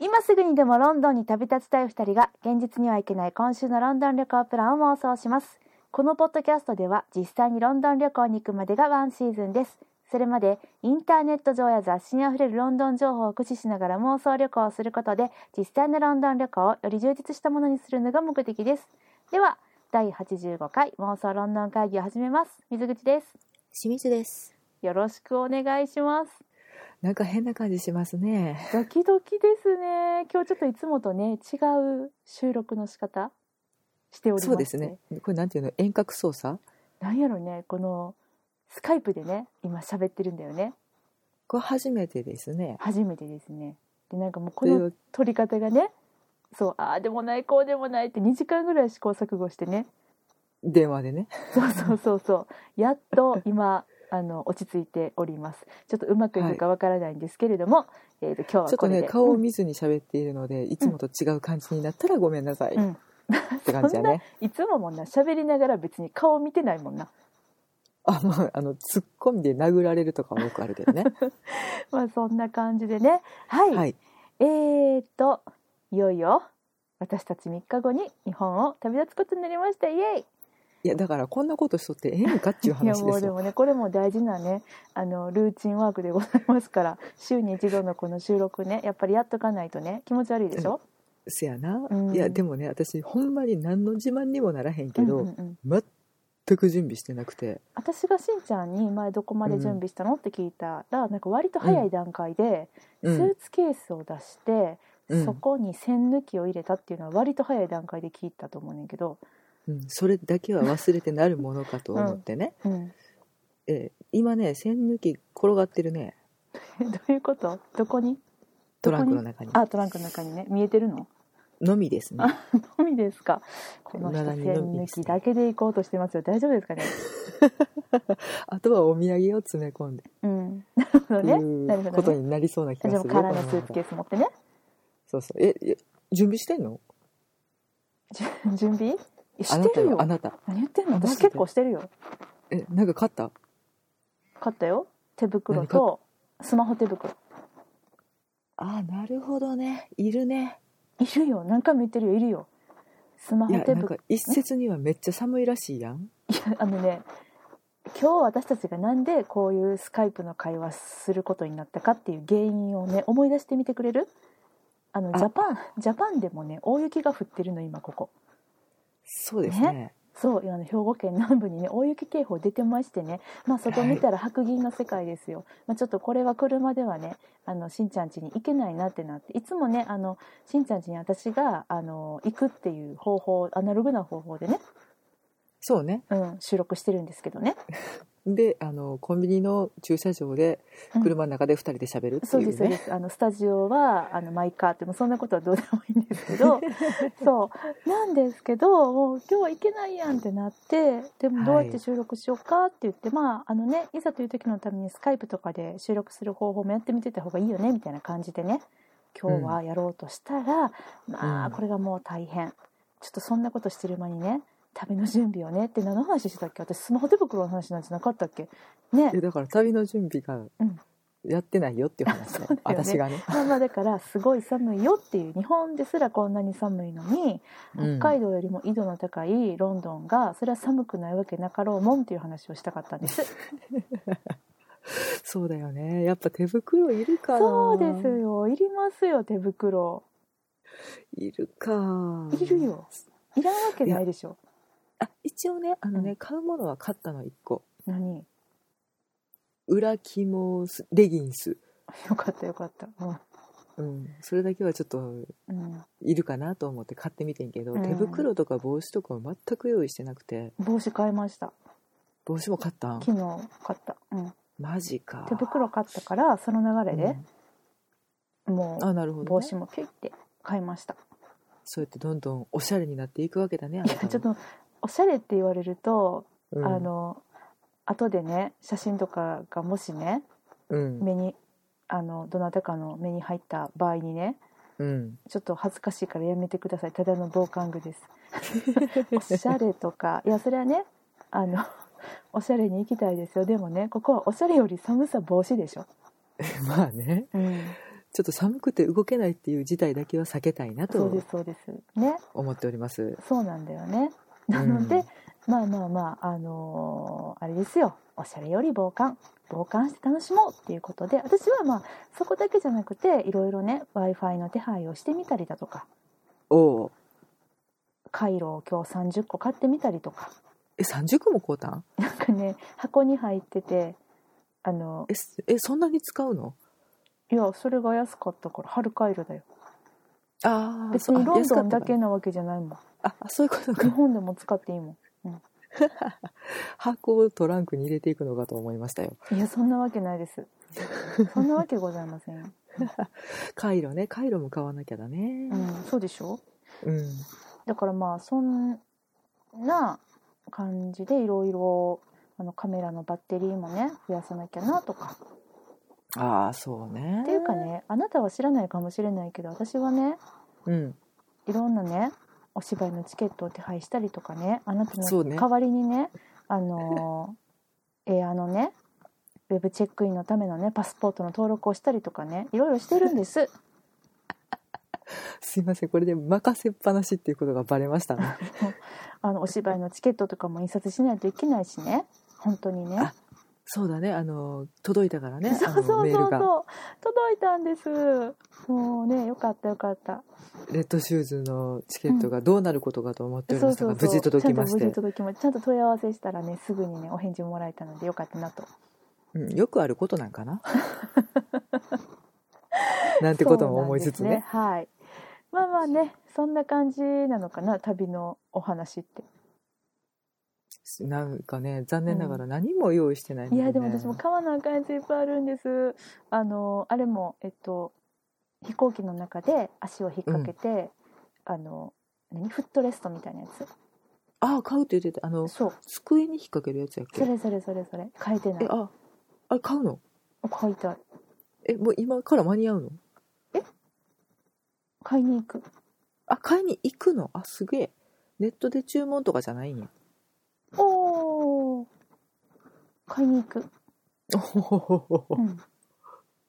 今すぐにでもロンドンに旅立ちたい2人が現実には行けない今週のロンドン旅行プランを妄想します。このポッドキャストでは実際にロンドン旅行に行くまでがワンシーズンです。それまでインターネット上や雑誌にあふれるロンドン情報を駆使しながら妄想旅行をすることで実際のロンドン旅行をより充実したものにするのが目的です。では第85回妄想ロンドン会議を始めます。水口です。清水です。よろしくお願いしますなんか変な感じしますね。ドキドキですね。今日ちょっといつもとね違う収録の仕方しておりますそうですね。これなんていうの？遠隔操作？なんやろね。このスカイプでね今喋ってるんだよね。これ初めてですね。初めてですね。でなんかもうこの撮り方がねそうああでもないこうでもないって2時間ぐらい試行錯誤してね。電話でね。そうそうそうそう。やっと今あの落ち着いております。ちょっとうまくいくかわからないんですけれども、えー、と今日ちょっとね顔を見ずに喋っているので、いつもと違う感じになったらごめんなさい。うん。うんって感じだね。いつももんな喋りながら別に顔見てないもんな。あ、まあ、あの、ツッコミで殴られるとかはよくあるけどね。まあそんな感じでね。はい、はい。えー、といよいよ私たち3日後に日本を旅立つことになりました。イエイいや、だからこんなことしとってええんかっていう話ですよ。もうでもねこれも大事なねあのルーチンワークでございますから 週に一度のこの収録ねやっぱりやっとかないとね気持ち悪いでしょ、せやな。うんいや、でもね、私、ほんまに何の自慢にもならへんけど、うんうんうん全く準備してなくて。私がしんちゃんに前どこまで準備したのって聞いたらなんか割と早い段階でスうんー。ツケースを出して、うんそこに線抜きを入れたっていうのは割と早い段階で聞いたと思うねんけど、うん、それだけは忘れてなるものかと思ってね。うん、えー今ね線抜き転がってるね。どういうこと？どこに？トランクの中に。あトランクの中にね。見えてるの？のみですね。のみですか。この人長線にのみです抜きだけで行こうとしてますよ。大丈夫ですかね？あとはお土産を詰め込んで。うん。なるほどね。なるほどね。ことになりそうな気がする。空のスーツケース持ってね。そうそう。ええ準備してんの？準備？あなたしてるよ。よあなた。何言ってんの？私結構してるよ。えなんか買った？買ったよ。手袋とスマホ手袋。あなるほどね。いるね。いるよ。何回も言ってるよ。いるよ。スマホ手袋。か一説にはめっちゃ寒いらしいやん。いやあのね今日私たちがなんでこういうスカイプの会話することになったかっていう原因をね思い出してみてくれる？あのあ。ジャパンジャパンでもね大雪が降ってるの今ここそうですね。そうあの兵庫県南部にね大雪警報出てましてね。まあ外見たら白銀の世界ですよ、まあ、ちょっとこれは車ではねあのしんちゃん家に行けないなってなって。いつもねあのしんちゃん家に私があの行くっていう方法アナログな方法でね、そうね。うん、収録してるんですけどね であのコンビニの駐車場でうん。車の中で2人で喋るっていうね、ですそうです。あのスタジオはあのマイカーってもうそんなことはどうでもいいんですけど そう。なんですけどもう今日は行けないやんってなってでもどうやって収録しようかって言って、まああのねいざという時のためにスカイプとかで収録する方法もやってみてた方がいいよねみたいな感じでね今日はやろうとしたら、まあうん。これがもう大変。ちょっとそんなことしてる間にね旅の準備をねって何の話してたっけ？私スマホ手袋の話なんじゃなかったっけ？ね。えだから旅の準備がうん。やってないよっていう話ね。そうね。私がね、まあまあだからすごい寒いよっていう日本ですらこんなに寒いのにうん。北海道よりも緯度の高いロンドンがそれは寒くないわけなかろうもんっていう話をしたかったんです。そうだよね。やっぱ手袋いるかな。そうですよ。いりますよ手袋。いるか。いるよ。いらんわけないでしょあ一応ねあのね、うん。買うものは買ったの1個。何？裏肝スレギンス、よかったよかった。うん、それだけはちょっとうん、うん、いるかなと思って買ってみてんけど、うん。手袋とか帽子とかは全く用意してなくて。帽子買いました。帽子も買った？ん昨日買った、うん、マジか。手袋買ったからその流れで、もうんあなるほうど、ね、帽子もピュイって買いました。そうやってどんどんおしゃれになっていくわけだねあないたはやちょっとおしゃれって言われるとうん。あの後でね写真とかがもしねうん。目にあのどなたかの目に入った場合にねうん。ちょっと恥ずかしいからやめてください。ただの防寒具です。おしゃれとか。いやそれはねあのおしゃれに行きたいですよ。でもねここはおしゃれより寒さ防止でしょ、まあね。うん、ちょっと寒くて動けないっていう事態だけは避けたいなとそうですそうです。ね。思っております。そうなんだよねなので、まあまあまああのーあれですよ。おしゃれより防寒。防寒して楽しもうっていうことで私はまあそこだけじゃなくていろいろね w i f i の手配をしてみたりだとか。おおカイロを今日30個買ってみたりとか。え30個も買うたん？なんかね箱に入っててあのえすえそんなに使うの？いやそれが安かったから春カイロだよ。ああ別にロンドンだけなわけじゃないもんああそういうこと日か本でも使っていいも箱をトランクに入れていくのかと思いましたよ。んいやそんなわけないです。そんなわけございませんよ、カイロね。カイロも買わなきゃだね。うん、そうでしょ？うん、だからまあそんな感じでいろいろあのカメラのバッテリーもね増やさなきゃなとか。ああそうね。っていうかねあなたは知らないかもしれないけど私はねうん。いろんなねお芝居のチケットを手配したりとかね。あなたの代わりにねあのエアのねウェブチェックインのためのねパスポートの登録をしたりとかねいろいろしてるんです。すいません。これで任せっぱなしっていうことがバレましたね。あのお芝居のチケットとかも印刷しないといけないしね。本当にね。あそうだね。あの届いたからね。そうそうそう。そう届いたんです。もうねよかったよかった。レッドシューズのチケットがどうなることかと思っておりましたが無事届きましちゃんと無て事届きまちゃんと問い合わせしたらねすぐにねお返事もらえたのでよかったなと。うん、よくあることなんかな？なんてことも思いつつね。ですはい。まあまあねそんな感じなのかな？旅のお話ってなんかね残念ながら何も用意してないのいね。やでも私も買わなあかんやついっぱいあるんです。あのあれもえっと飛行機の中で足を引っ掛けて、あの何？フットレストみたいなやああ買うって言ってた。あのつそう。机に引っ掛けるやつやっけ？それそれそれそれ。変えてない。えああれ買うの？買いたいえもう今から間に合うの？買いに行く。あ買いに行くの？あすげえ。ネットで注文とかじゃないんやおー。買いに行く。うん。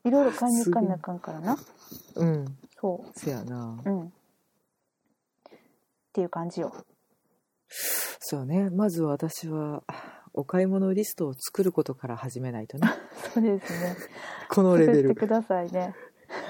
いろいろ買いに行かなあかんからな。うん。そせやな。ううん。っていう感じよ。そうね。まず私はお買い物リストを作ることから始めないとね。そうですね。このレベル。作ってくださいね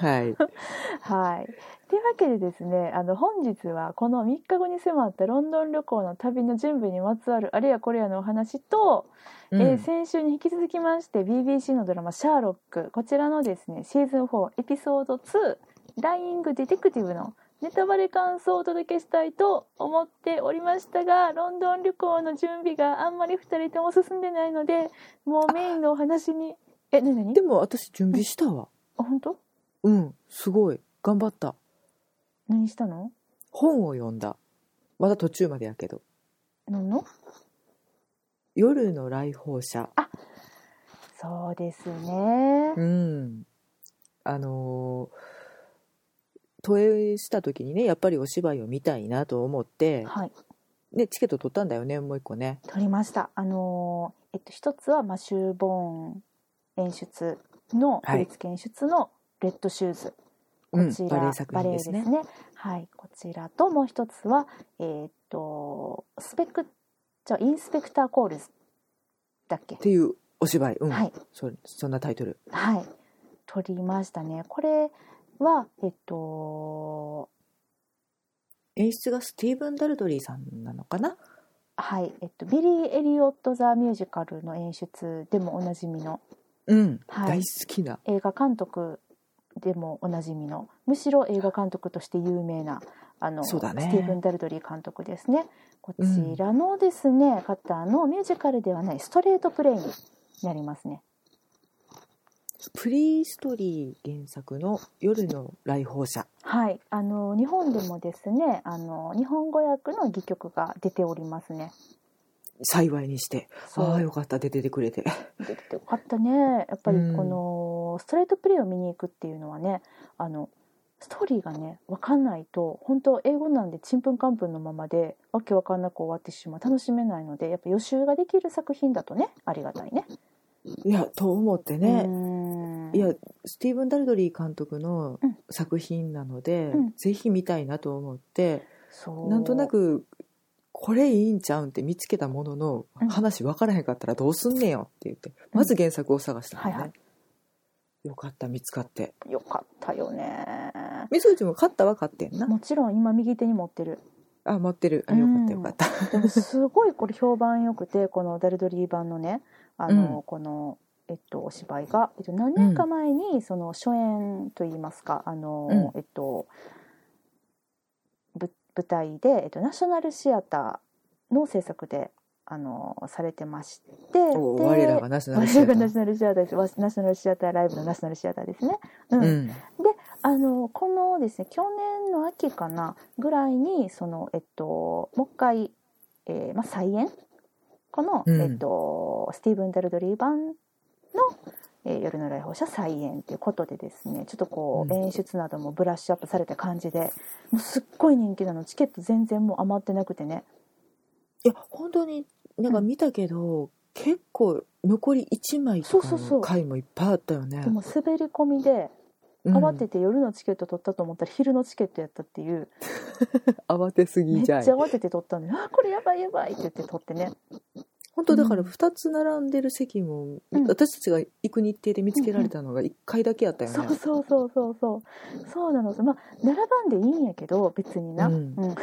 はい。はい。というわけでですね、あの本日はこの3日後に迫ったロンドン旅行の旅の準備にまつわるあれやこれやのお話と、うん。えー先週に引き続きまして BBC のドラマ「シャーロック」こちらのですねシーズン4エピソード2「ライイング・ディテクティブ」のネタバレ感想をお届けしたいと思っておりましたがロンドン旅行の準備があんまり2人とも進んでないのでもうメインのお話にえ何何？でも私準備したわ。あ本当？うんすごい。頑張った。何したの？本を読んだ。まだ途中までやけど。何の？夜の来訪者。そうですね。うん。あのー投影した時にねやっぱりお芝居を見たいなと思って、はい。ね、チケット取ったんだよねもう一個ね。撮りました。あのーえっと一つはマシュー・ボーン演出のはい。振付演出の「レッドシューズ」うんこちら、バレエですね。バレエはいこちらともう一つはえーっとスペクじゃあインスペクター・コールズ。だっけ？っていうお芝居、うん。はい。そそんなタイトル。はい。撮りましたね。これはえっと演出がスティーブン・ダルドリーさんなのかな？はい。えっとビリー・エリオット・ザ・ミュージカルの演出でもおなじみの。うん、はい。大好きな。映画監督でもおなじみのむしろ映画監督として有名なあの、ね。スティーブン・ダルドリー監督ですね。こちらのですね、方のミュージカルではないストレートプレイになりますね。プリーストリー原作の夜の来訪者。はい。あの日本でもですねあの日本語訳の戯曲が出ておりますね。幸いにして。ああよかった。出ててくれて。出ててよかったね。やっぱりうん。このストレートプレイを見に行くっていうのはねあのストーリーがね分かんないと本当英語なんでちんぷんかんぷんのままでわけわかんなく終わってしまう。楽しめないのでやっぱ予習ができる作品だとねありがたいね。いやと思ってうね、いやスティーブン・ダルドリー監督のうん。作品なので、うん。ぜひ見たいなと思ってそう。なんとなくこれいいんちゃうんって見つけたものの、うん。話分からへんかったらどうすんねんよって言ってまず原作を探したのね、はいはいよかった見つかって。よかったよね。水口も勝ったは勝ってんな。もちろん今右手に持ってる。あ持ってる。あよかったよかった、でもすごいこれ評判良くてこのダルドリー版のねあの、うん。この、えっと、お芝居が、えっと、何年か前にその初演といいますかあの、うん。えっとぶ舞台で、えっと、ナショナルシアターの制作であのされてまして我らがナショナル我シアター。らがナショナルシアターですわナショナルシアターライブのナショナルシアターですね。うん。うんあのこのですね去年の秋かなぐらいにそのえっともう一回、えーまあ、再演この、うん。えっと、スティーブン・ダルドリー版の、えー夜の来訪者再演ということでですねちょっとこう、うん。演出などもブラッシュアップされた感じでもうすっごい人気なのチケット全然もう余ってなくてね。いや本当になんか見たけど、結構残り1枚とかそうそうそう。の回もいっぱいあったよね。でも滑り込みでうん。慌てて夜のチケット取ったと思ったら昼のチケットやったっていう。慌てすめっちゃぎじゃい慌てて取ったんで「あこれやばいやばい」って言って取ってね本当だからうん。2つ並んでる席も、うん。私たちが行く日程で見つけられたのが1回だけやったよね、そうそうそうそうそう。そうなの。まあ並ばんでいいんやけど別にな、ううん。んうん、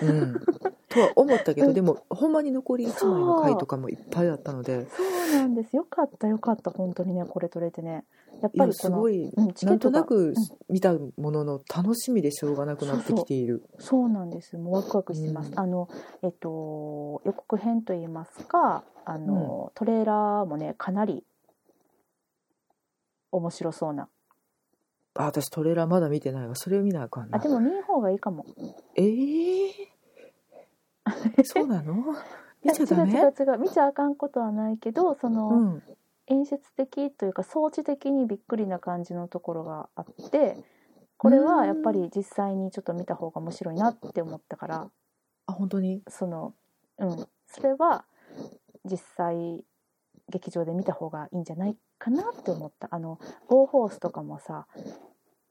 とは思ったけど、うん。でもほんまに残り1枚の回とかもいっぱいあったので。そうなんです。よかったよかった。本当にねこれ取れてねやっぱりすごいうん、なんとなく見たものの楽しみでしょうがなくなってきている。そうなんです。もうワクワクしてます、うん。あのえっと予告編といいますかあの、トレーラーもねかなり面白そうな。あ私トレーラーまだ見てないわ。それを見なあかんな。あでも見ん方がいいかも。えー、そうなの？見ちゃダメ？違う違う。見ちゃあかんことはないけどその、うん演出的というか装置的にびっくりな感じのところがあってこれはやっぱり実際にちょっと見た方が面白いなって思ったからあ本当に？そのうん。それは実際劇場で見た方がいいんじゃないかなって思った。あの「ゴーホース」とかもさ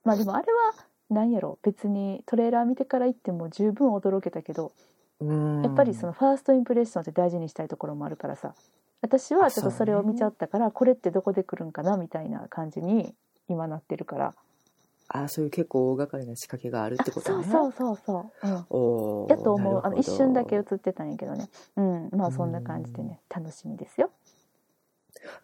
まあでもあれは何やろ別にトレーラー見てから行っても十分驚けたけどうん。やっぱりそのファーストインプレッションって大事にしたいところもあるからさ私はちょっとそれを見ちゃったから、これってどこで来るんかなみたいな感じに今なってるから。あそういう結構大掛かりな仕掛けがあるってことね。そうそうそうそう、うん、おーやと思う。あの一瞬だけ映ってたんやけどね。うん。まあそんな感じでね。楽しみですよ。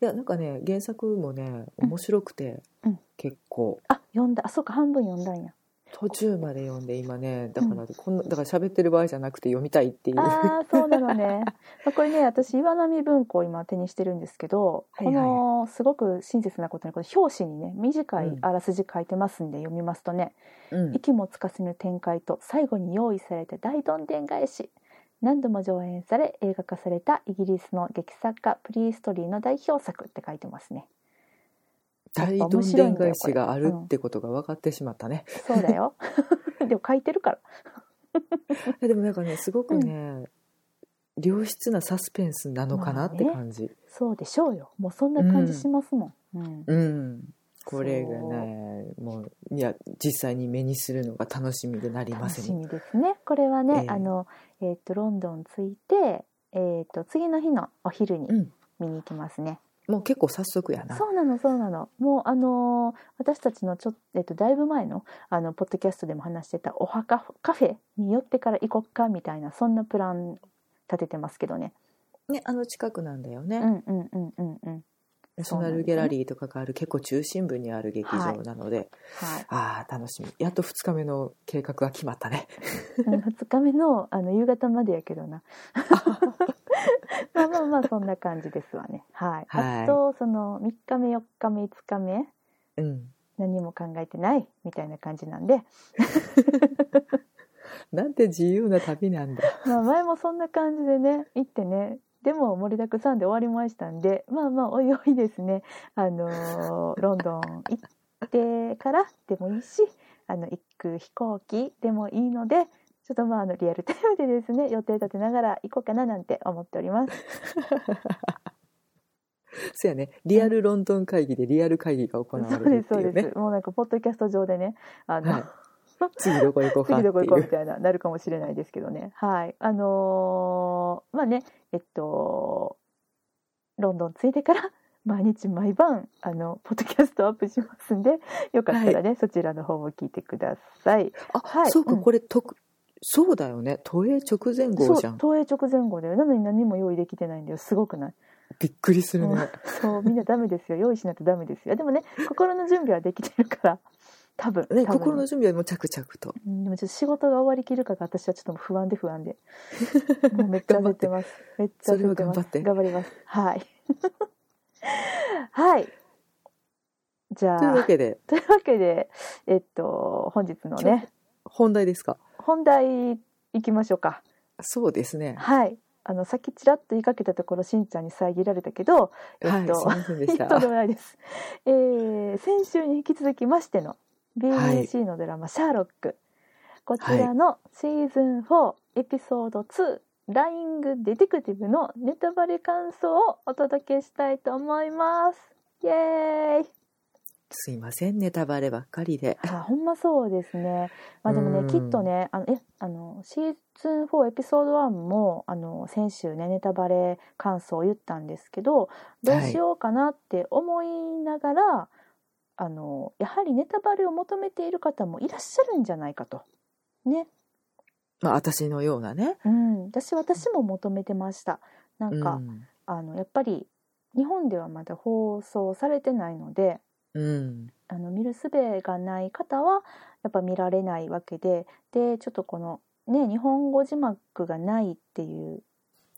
いやなんかね原作もね面白くて、うん。結構。あ読んだ。あそうか。半分読んだんや途中まで読んで今ねだからこんなだから喋ってる場合じゃなくて読みたいっていう。ああそうなのね。まあこれね私岩波文庫を今手にしてるんですけど、はいはい。このすごく親切なことにこの表紙にね短いうんあらすじ書いてますんで読みますとね、うん。息もつかせぬ展開と最後に用意された大どんでん返し何度も上演され映画化されたイギリスの劇作家プリーストリーの代表作って書いてますね大どんでん返しがあるってことが分かってしまったね、そうだよ。でも書いてるから。でもなんかねすごくね、良質なサスペンスなのかなって感じ、そうでしょうよ。もうそんな感じしますもん、うん。うん。これがねもういや実際に目にするのが楽しみでなりま楽しせんみですね。これはね、ええ。あの、えー、とロンドン着いて、えー、と次の日のお昼にうん。見に行きますね、もう結構早速やな。そうなのそうなの。もうあのー私たちのちょっと、えっと、だいぶ前のあのポッドキャストでも話してたお墓カフェに寄ってから行こっかみたいなそんなプラン立ててますけどね。ねあの近くなんだよね、うんうんうんうんうん。ナショナルギャラリーとかがある結構中心部にある劇場なので、はい。ああ楽しみ。やっと2日目の計画が決まったね。うん2日目のあの夕方までやけどな まあまあまあそんな感じですわね。はい、はい。あとその3日目4日目5日目うん。何も考えてない？みたいな感じなんで、なんて自由な旅なんだ。まあ、前もそんな感じでね行ってねでも盛りだくさんで終わりましたんでまあまあおいおいですね。あのーロンドン行ってからでもいいしあの行く飛行機でもいいのでちょっとまああのリアルタイムでですね 予定立てながら行こうかななんて思っております。そうやね。リアルロンドン会議でリアル会議が行われそうですそうるっていうねです。もうなんかポッドキャスト上でねあの、はい。次どこ行こうかって次どこ行こういうみたいななるかもしれないですけどね。はい。あのーまあねえっとロンドン着いてから毎日毎晩あのポッドキャストアップしますんでよかったらね、そちらの方も聞いてください。あ、はい。そうかうん。これとくそうだよね。都営直前そう号じゃん。東映直前後だよ。なのに何も用意できてないんだよ。すごくない。びっくりするね、うんそうみんなダメですよ。用意しないとダメですよ。でもね心の準備はできてるから。多分ね心の準備はもう着々と。うんでもちょっと仕事が終わりきるかが私はちょっと不安で不安で。もうめっちゃ焦ってます。めっちゃ焦ってます。それは頑張って頑張ります。はい。はい。じゃあ。というわけで。というわけでえっと本日のね。本題ですか？本題いきましょうか。そうですね。はい。あのさっきちらっと言いかけたところしんちゃんに遮られたけどえっと、はいすいませ んでもないです。えー先週に引き続きましての BBC のドラマ「シャーロック」こちらのシーズン4エピソード2「ライング・ディテクティブ」のネタバレ感想をお届けしたいと思います。イエーイすいませんネタバレばっかりであほんまそうですね。まあでもうんねきっとねあのえあのシーズン4エピソード1もあの先週ねネタバレ感想を言ったんですけどどうしようかなって思いながら、あのやはりネタバレを求めている方もいらっしゃるんじゃないかと。ね。まあ私のようなねうん。私私も求めてました。なんか、うんあのやっぱり日本ではまだ放送されてないので。うん。あの見る術がない方はやっぱ見られないわけででちょっとこのね日本語字幕がないっていう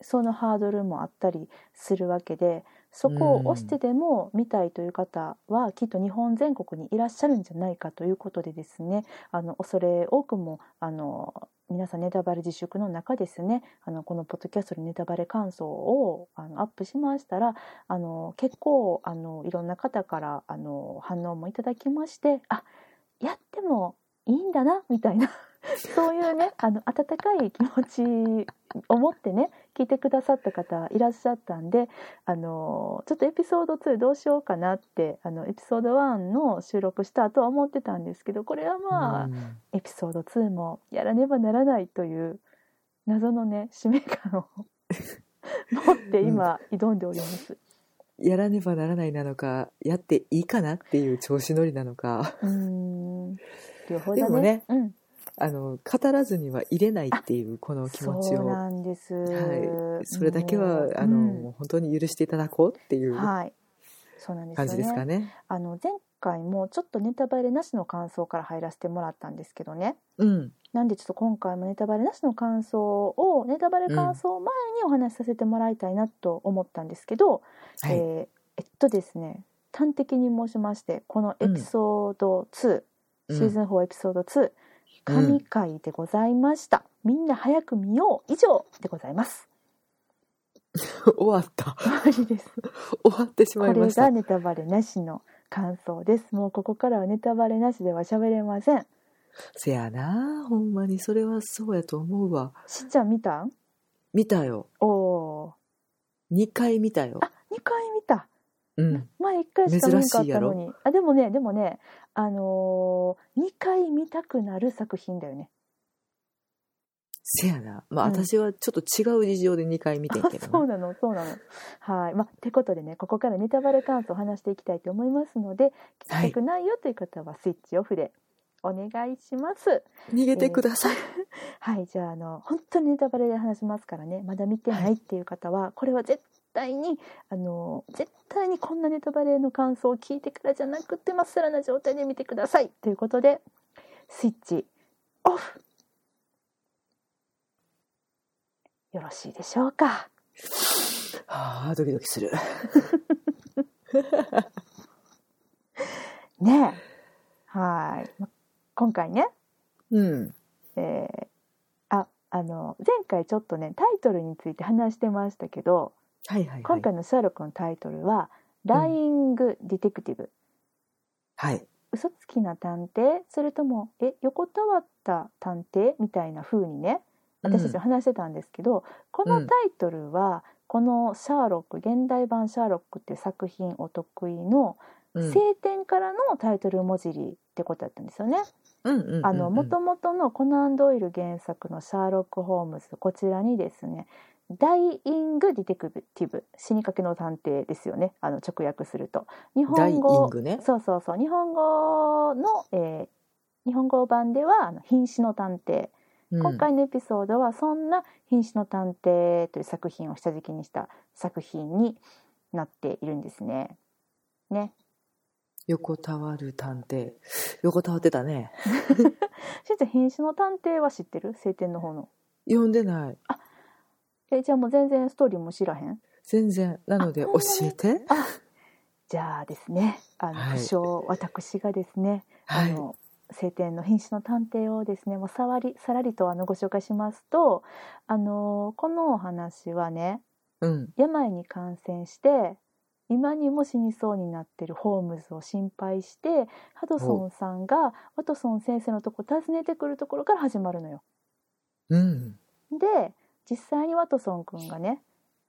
そのハードルもあったりするわけでそこを押してでも見たいという方はきっと日本全国にいらっしゃるんじゃないかということでですね。あの恐れ多くもあの皆さんネタバレ自粛の中ですね。あのこのポッドキャストでネタバレ感想をあのアップしましたらあの結構あのいろんな方からあの反応もいただきましてあやってもいいんだなみたいな そういうねあの温かい気持ちを持ってね聞いてくださった方いらっしゃったんであのちょっとエピソード2どうしようかなってあのエピソード1の収録したとは思ってたんですけどこれはまあ、うん。エピソード2もやらねばならないという謎のね使命感を 持って今挑んでおります。やらねばならないなのかやっていいかなっていう調子乗りなのか。うーん。両方だね。でもねうん、あの語らずには入れないっていうこの気持ちをなんです。はい、それだけはもうあの、本当に許していただこうっていううんはい、そうなんですよね。感じですかね。あの前回もちょっとネタバレなしの感想から入らせてもらったんですけどね。うん、なんでちょっと今回もネタバレなしの感想をネタバレ感想前にお話しさせてもらいたいなと思ったんですけど、はい、えーえっとですね端的に申しましてこのエピソード2、うんシーズン4エピソード2神回でございました、みんな早く見よう。以上でございます。終わった。終わりです。終わってしまこれいました。がネタバレなしの感想です。もうここからはネタバレなしでは喋れません。せやな。ほんまにそれはそうやと思うわ。しんちゃん見たん？見たよ。おお2回見たよ。ーあ2回見たうん。前1回しか見なかったのに。あでもねでもねあのー、2回見たくなる作品だよね。せやな。まあ、うん。私はちょっと違う事情で2回見てんけどあそうななのそうなの。はい。まあってことでねここからネタバレ感想を話していきたいと思いますので聞きたくないよという方はスイッチオフでお願いします。逃げてください、はいじゃああの本当にネタバレで話しますからねまだ見てないっていう方は、これは絶対にあの絶対にこんなネタバレの感想を聞いてからじゃなくてまっさらな状態で見てください。ということでスイッチオフ。よろしいでしょうか。はあドキドキする。ねえ。はい。ま今回ねうん。えーああの前回ちょっとねタイトルについて話してましたけどはいはいはい。今回のシャーロックのタイトルは「ライング・ディテクティブ」はい。嘘つきな探偵？それともえ横たわった探偵？みたいな風にね私たちは話してたんですけど、このタイトルは、この「シャーロック」現代版「シャーロック」っていう作品お得意のうん。晴天からのタイトル文字りってことだったんですよね。うんうんうんうん。あの元々のコナン・ドイル原作の「シャーロック・ホームズ」こちらにですね「ダイイング・ディテクティブ」死にかけの探偵ですよね。あの直訳すると。日本語グね。そうそうそう。日本語の、えー日本語版ではあの「瀕死の探偵」うん。今回のエピソードはそんな「瀕死の探偵」という作品を下敷きにした作品になっているんですね。ね。横たわる探偵。横たわってたね。しんちゃん瀕死の探偵は知ってる？晴天の方の。読んでないえじゃあもう全然ストーリーも知らへん？全然。なので教えて。じゃあですね。あの、はい。私がですね、はい。あの晴天の瀕死の探偵をですねもうさわりさらりとあのご紹介しますとあのこのお話はねうん。病に感染して今にも死にそうになってるホームズを心配してハドソンさんがワトソン先生のとこ訪ねてくるところから始まるのよ。うん。で実際にワトソン君がね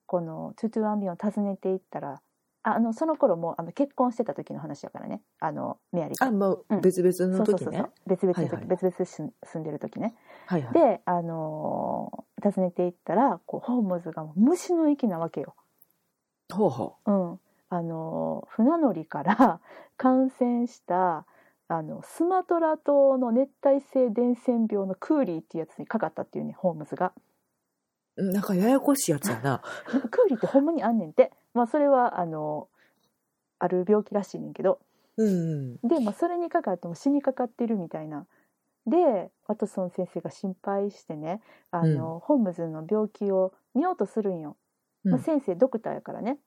このトゥトゥアンビオンを訪ねていったらああのその頃もうあの結婚してた時の話やからね。あのメアリーと。あもうん。う別々そうそうそうそう。の時ね別々の時、はいはい。別々で住んでる時ね。はいはい。であのー訪ねていったらこうホームズが虫の息なわけよ。ほうほう。ん、あの船乗りから 感染したあのスマトラ島の熱帯性伝染病のクーリーっていうやつにかかったっていうねホームズが。うなんかややこしいやつやな。クーリーってほんまにあんねんて。まあそれはあのある病気らしいねんけど。うんで、まあ、それにかかっても死にかかってるみたいな。でワトソン先生が心配してねあの、ホームズの病気を見ようとするんよ、うん。まあ、先生ドクターやからね。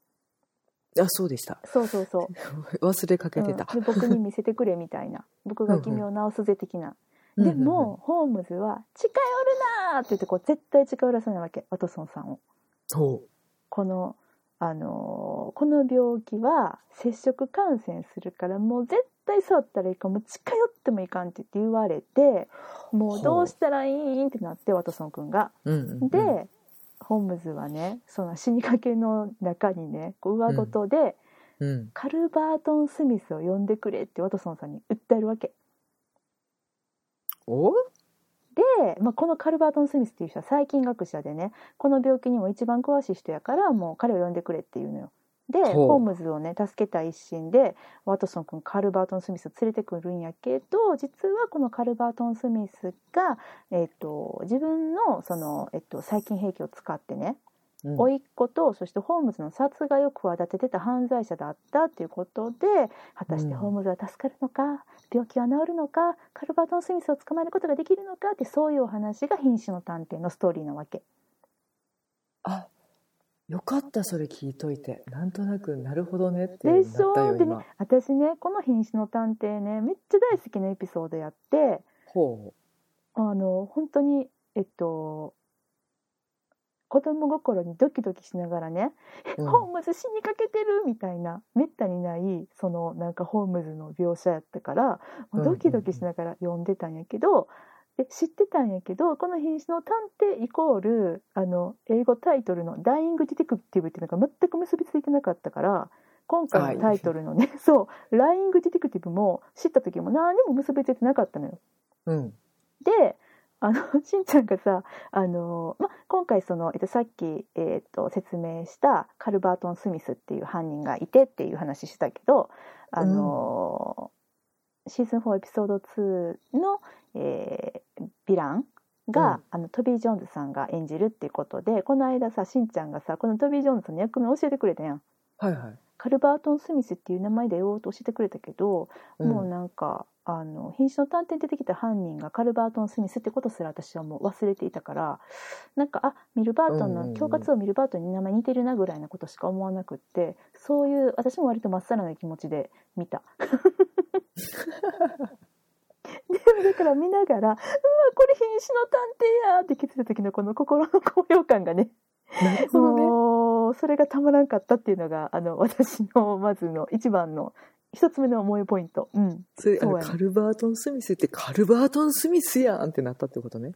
あそうでした。そうそうそう。忘れかけてた。うん、で僕に見せてくれみたいな。僕が君を治すぜ的な、うんでも、ホームズは「近寄るな!」って言ってこう絶対近寄らせないわけ。ワトソンさんを。ほこのあのーこの病気は接触感染するからもう絶対触ったらいいからもう近寄ってもいかんって言われてもうどうしたらいいんってなってワトソン君が。う、うんうんうん、で、ホームズはねその死にかけの中にねこう上ごとで、うん、カルバートン・スミスを呼んでくれってワトソンさんに訴えるわけお？で、まあ、このカルバートン・スミスっていう人は細菌学者でねこの病気にも一番詳しい人やからもう彼を呼んでくれっていうのよ。でホームズをね助けた一心でワトソン君カルバートン・スミスを連れてくるんやけど実はこのカルバートン・スミスが、えっと自分のその、えっと細菌兵器を使ってねうん。甥っ子とそしてホームズの殺害を企ててた犯罪者だったっていうことで果たしてうん。ホームズは助かるのか、病気は治るのかカルバートン・スミスを捕まえることができるのかってそういうお話が「瀕死の探偵」のストーリーなわけ。あよかったそれ聞いといて。なんとなくなるほどねってでなっしょ？でねたよ今。私ねこの「瀕死の探偵ね」めっちゃ大好きなエピソードやって。ほあの本当にえっと子供心にドキドキしながらねう、うん。ホームズ死にかけてるみたいなめったにないそのなんかホームズの描写やったからもうドキドキしながら読んでたんやけど、で知ってたんやけどこの「瀕死の探偵」イコールあの英語タイトルの「ダイイング・ディテクティブ」っていうのが全く結びついてなかったから今回のタイトルのね そう「ライング・ディテクティブ」も知った時も何にも結びついてなかったのよ。うん。であの しんちゃんがさあの、ま、今回その、えっと、さっき、えっと、説明したカルバートン・スミスっていう犯人がいてっていう話したけどあの、シーズン4エピソード2の、えーヴィランが、うん。あのトビー・ジョーンズさんが演じるっていうことでこの間さしんちゃんがさこのトビー・ジョーンズさんの役目教えてくれたやん。はいはい、カルバートン・スミスっていう名前でようと教えてくれたけど、うん。もうなんかあの瀕死の探偵に出てきた犯人がカルバートン・スミスってことすら私はもう忘れていたからなんかあミルバートンの恐喝をミルバートンに名前似てるなぐらいなことしか思わなくってそういう私も割とまっさらな気持ちで見た。でもだから見ながら「うわこれ瀕死の探偵や!」って気づいた時のこの心の高揚感がねもうそれがたまらんかったっていうのがあの私のまずの一番の一つ目の思いポイント。うん、それそうやね。カルバートン・スミスってカルバートン・スミスやんってなったってことね。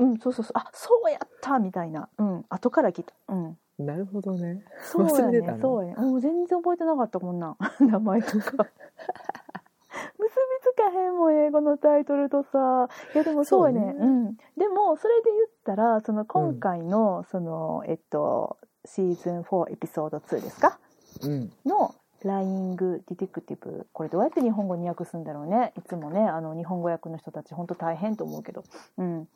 うんそうそうそう。あそうやったみたいな。うん。後から来た。うん。なるほどね。そうやね。そうやね。もう全然覚えてなかったこんな。ん 名前とか。結びつかへんもん英語のタイトルとさ。いやでもそうやね。ね。うん。でもそれで言ったらその今回の、そのえっとシーズン4エピソード2ですか？うん。の「ライング・ディテクティブ」これどうやって日本語に訳すんだろうね。いつもねあの日本語訳の人たち本当大変と思うけど。うん。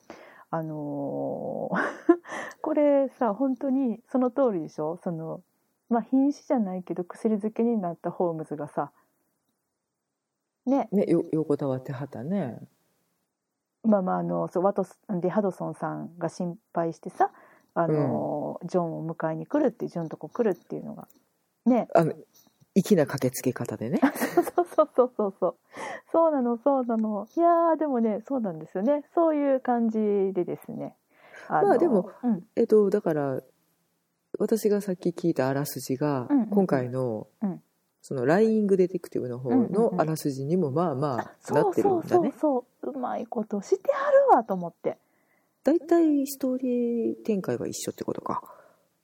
あのー これさ本当にその通りでしょ？そのまあ瀕死じゃないけど薬漬けになったホームズがさ。ね。ねよ横たわってはったね。まあまああのそうワトスでハドソンさんが心配してさあのー、ジョンを迎えに来るってジョンとこ来るっていうのが。ね。あの粋な駆けつけ方でね。そうそうそうそうそう。そうなのそうなの。いやーでもねそうなんですよね。そういう感じでですね。あのまあでもうん。えっとだから私がさっき聞いたあらすじが、うんうんうん。今回の、うん。そのライングデテクティブの方うんうんうん。のあらすじにもまあまあそうなってるそうそうんだねそう。うまいことしてはるわと思って。大体ストーリー展開は一緒ってことか。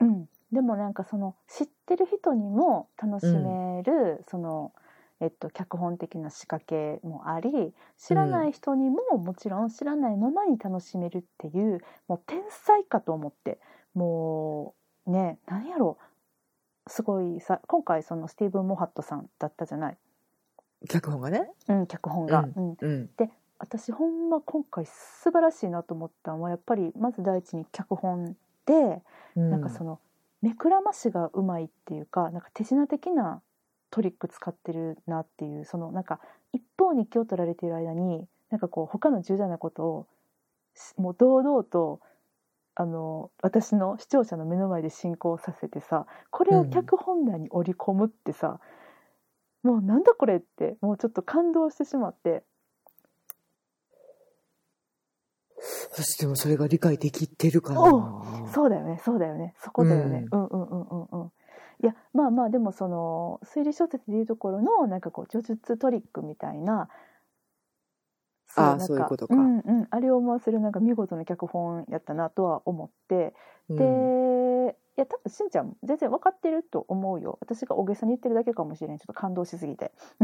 うんでもなんかその知ってる人にも楽しめる、そのえっと脚本的な仕掛けもあり知らない人にももちろん知らないままに楽しめるっていうもう天才かと思ってもうね何やろ。すごいさ今回そのスティーブン・モハットさんだったじゃない、脚本がね？うん、脚本が。うん。うん。私ほんま今回素晴らしいなと思ったのはやっぱりまず第一に脚本で、うん。なんかその目くらましがうまいっていうかなんか手品的なトリック使ってるなっていうそのなんか一方に気を取られている間になんかこう他の重大なことをもう堂々とあの私の視聴者の目の前で進行させてさこれを脚本内に織り込むってさ、もうなんだこれってもうちょっと感動してしまって私でもそれが理解できてるかなおそうだよね。そうだよね。そこだよね、ううん、うんうんうんうん。いやまあまあでもその推理小説でいうところのなんかこう叙述トリックみたいなああなんそういうことか。うんうん、あれを思わせるなんか見事な脚本やったなとは思って、うん。でいや多分しんちゃん全然分かってると思うよ。私が大げさに言ってるだけかもしれん。ちょっと感動しすぎて。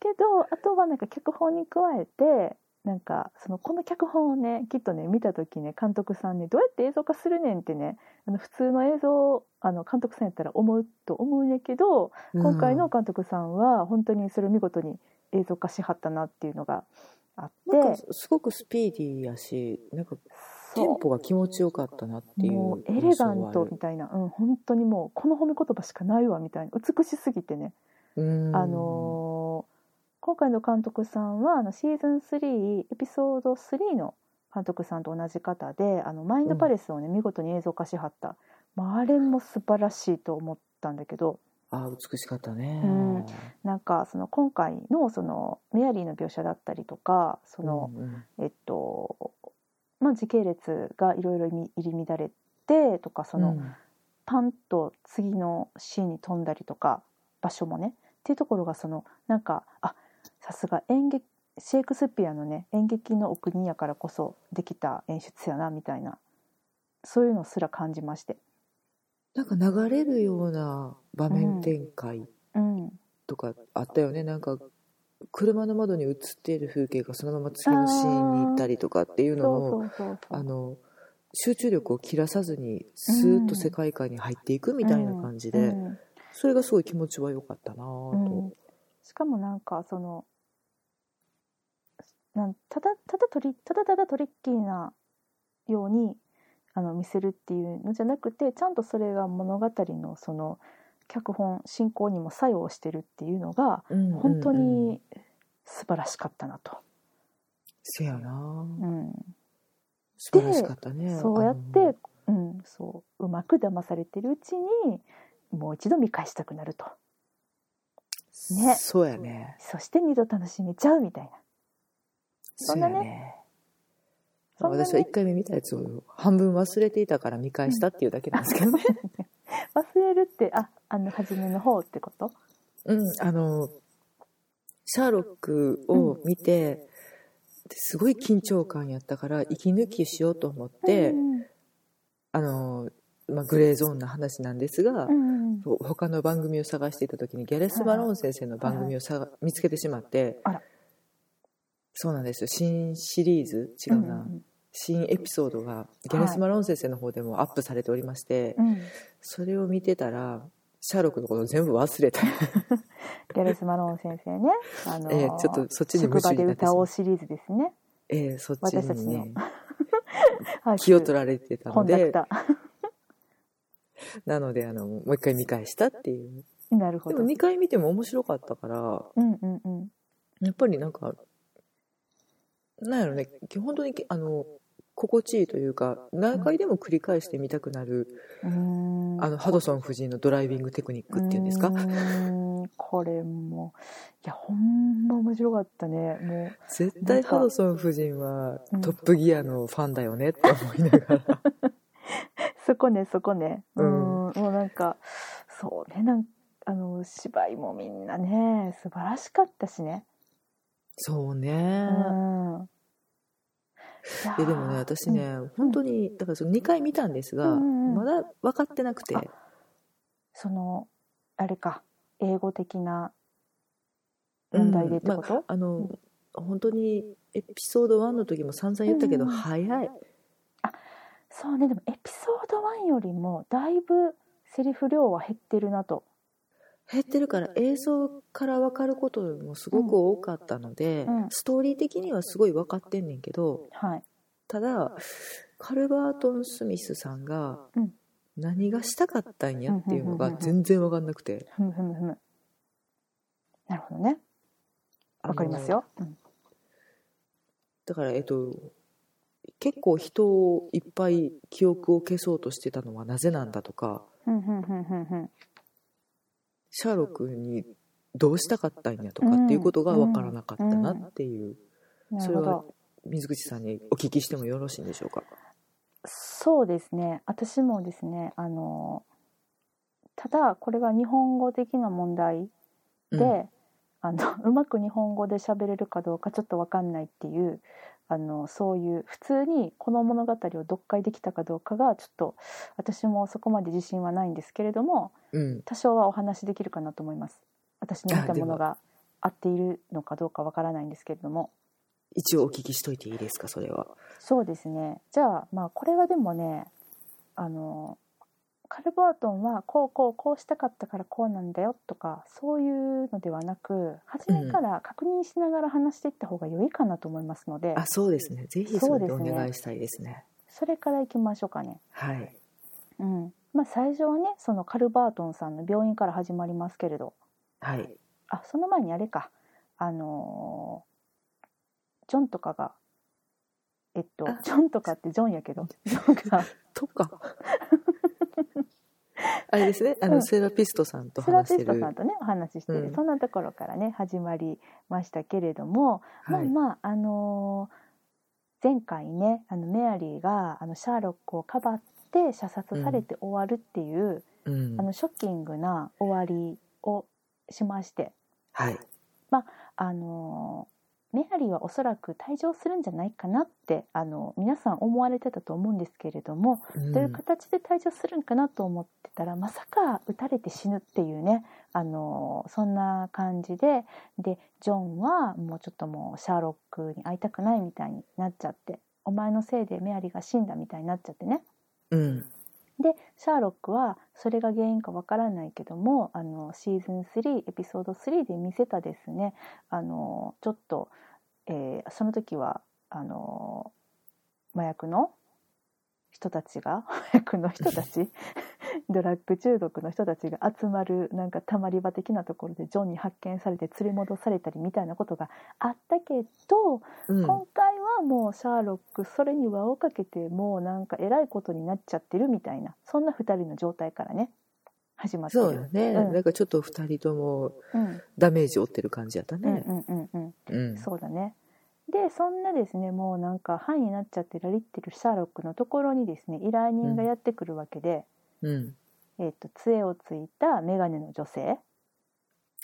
けどあとはなんか脚本に加えてなんかそのこの脚本をねきっとね見た時ね監督さんねどうやって映像化するねんってねあの普通の映像あの監督さんやったら思うと思うんやけど今回の監督さんは本当にそれを見事に映像化しはったなっていうのがあって。なんかすごくスピーディーやしなんかテンポが気持ちよかったなっていうもうエレガントみたいな、うん、本当にもうこの褒め言葉しかないわみたいな。美しすぎてね、うん。あのー今回の監督さんはあのシーズン3エピソード3の監督さんと同じ方であのマインドパレスをね、見事に映像化しはった、まあ、あれも素晴らしいと思ったんだけど。ああ美しかったね。うん。なんかその今回のそのメアリーの描写だったりとかその、うんうん。えっとまあ、時系列がいろいろ入り乱れてとかその、うん。パンと次のシーンに飛んだりとか場所もね。っていうところがそのなんかあさすが演劇シェイクスピアのね演劇のお国やからこそできた演出やなみたいな。そういうのすら感じまして、なんか流れるような場面展開うん、とかあったよね、なんか車の窓に映っている風景がそのまま次のシーンに行ったりとかっていうのそもあの集中力を切らさずにスーッと世界観に入っていくみたいな感じで、うん。それがすごい気持ちは良かったなと、しかもなんかそのなんただただトリただただトリッキーなようにあの見せるっていうのじゃなくてちゃんとそれが物語のその脚本進行にも作用してるっていうのがうんうんうん。本当に素晴らしかったなと。せやな。ぁうん。素晴らしかったね。そうやって、うん、そううまく騙されてるうちにもう一度見返したくなるとね。そうやね。そして二度楽しめちゃうみたいな。そんなね。そうやね。私は1回目見たやつを半分忘れていたから見返したっていうだけなんですけどね、忘れるってああの初めの方ってこと？うん、あのシャーロックを見て、すごい緊張感やったから息抜きしようと思って、うん。あの、まあ、グレーゾーンな話なんですが、うんうん他の番組を探していた時にギャレス・バローン先生の番組をさ、見つけてしまってそうなんですよ。新シリーズ？違うな、うん新エピソードがギャレス・バローン先生の方でもアップされておりまして、うん。うんそれを見てたらシャーロックのこと全部忘れた、ギャレス・マローン先生ね、あのーえーちょっとそっちに夢中になってしまう。シリーズですね。えーそっちにね はい。気を取られてたのでなのであのもう一回見返したっていう。ー。なるほど。でも2回見ても面白かったから。うんうんうん。やっぱりなんかなんやろね。本当にあの心地いいというか何回でも繰り返して見たくなる、うーん。あのハドソン夫人のドライビングテクニックっていうんですか、これも。いやほんま面白かったね。もう絶対ハドソン夫人はうん。トップギアのファンだよねって思いながら、そこねそこね。ううんんもうなんかそうねなんあの芝居もみんなね素晴らしかったしね。そううね、ん。いやーででもね私ね、本当にだからその2回見たんですが、うんうんうん。まだ分かってなくて。あそのあれか英語的な問題でってこと、うん。まあ、あの、本当にエピソード1の時も散々言ったけど、うんうん。早いそうねでもエピソード1よりもだいぶセリフ量は減ってるなと。減ってるから映像から分かることもすごく多かったので、うん。ストーリー的にはすごい分かってんねんけどはい。ただカルバートン・スミスさんがうん。何がしたかったんやっていうのがうんうんうんうん全然分かんなくて。ふむふむふむ。なるほどね。わかりますよ、うん。だからえっと結構人をいっぱい記憶を消そうとしてたのはなぜなんだとか。シャーロックにどうしたかったんやとかっていうことが分からなかったなっていう、それはど。水口さんにお聞きしてもよろしいんでしょうか？そうですね。私もですねあのただこれが日本語的な問題で、うん。あのうまく日本語で喋れるかどうかちょっと分かんないっていうあのそういう普通にこの物語を読解できたかどうかがちょっと私もそこまで自信はないんですけれどもうん。多少はお話しできるかなと思います。私の見たものが合っているのかどうかわからないんですけれども。一応お聞きしといていいですかそれは。そうですね。じゃあまあこれはでもねあのカルバートンはこうこうこうしたかったからこうなんだよとかそういうのではなく初めから確認しながら話していった方が良いかなと思いますので、あそうですね。ぜひそれでお願いしたいですね。それからいきましょうかね。はい。うん。まあ、最初はねそのカルバートンさんの病院から始まりますけれど。はい。あその前にあれか。あのージョンとかがえっとあ。ジョンとかってジョンやけど。ジョンが。とか あれですね。あの、うん。セラピストさんとセラピス話してるトさんとねお話ししてる、うん。そんなところからね始まりましたけれども、はい。まあまああのー前回ねあのメアリーがあのシャーロックをかばって射殺されて終わるっていう、うん。あのショッキングな終わりをしまして。はい。あのメアリーはおそらく退場するんじゃないかなってあの皆さん思われてたと思うんですけれども、うん。どういう形で退場するんかなと思ってたらまさか撃たれて死ぬっていうねあのそんな感じででジョンはもうちょっともうシャーロックに会いたくないみたいになっちゃってお前のせいでメアリーが死んだみたいになっちゃってね。うんでシャーロックはそれが原因かわからないけどもあのシーズン3エピソード3で見せたですね。あのちょっと、えーその時はあの麻薬の人たちが麻薬の人たちドラッグ中毒の人たちが集まるなんかたまり場的なところでジョンに発見されて連れ戻されたりみたいなことがあったけど、うん。今回はもうシャーロックそれに輪をかけてもうなんかえらいことになっちゃってるみたいなそんな2人の状態からね始まってる。そうだね、うん。なんかちょっと二人ともうん。ダメージ負ってる感じやったうんねうんうんうん。うん。そうだね。でそんなですねもうなんか範囲になっちゃってラリってるシャーロックのところにですね依頼人がやってくるわけで、うん。えっと杖をついた眼鏡の女性、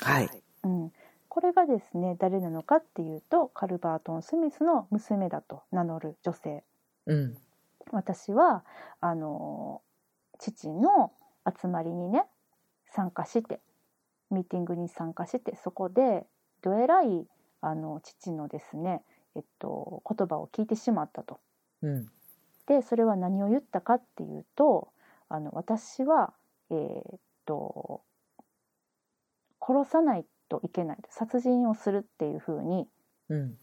はい。うん、これがですね誰なのかっていうとカルバートン・スミスの娘だと名乗る女性。うん。私はあの父の集まりにね参加してミーティングに参加してそこでどえらいあの父のですね、えっと、言葉を聞いてしまったと。うん。でそれは何を言ったかっていうとあの私は、えーっと殺さないといけない殺人をするっていうふうにうん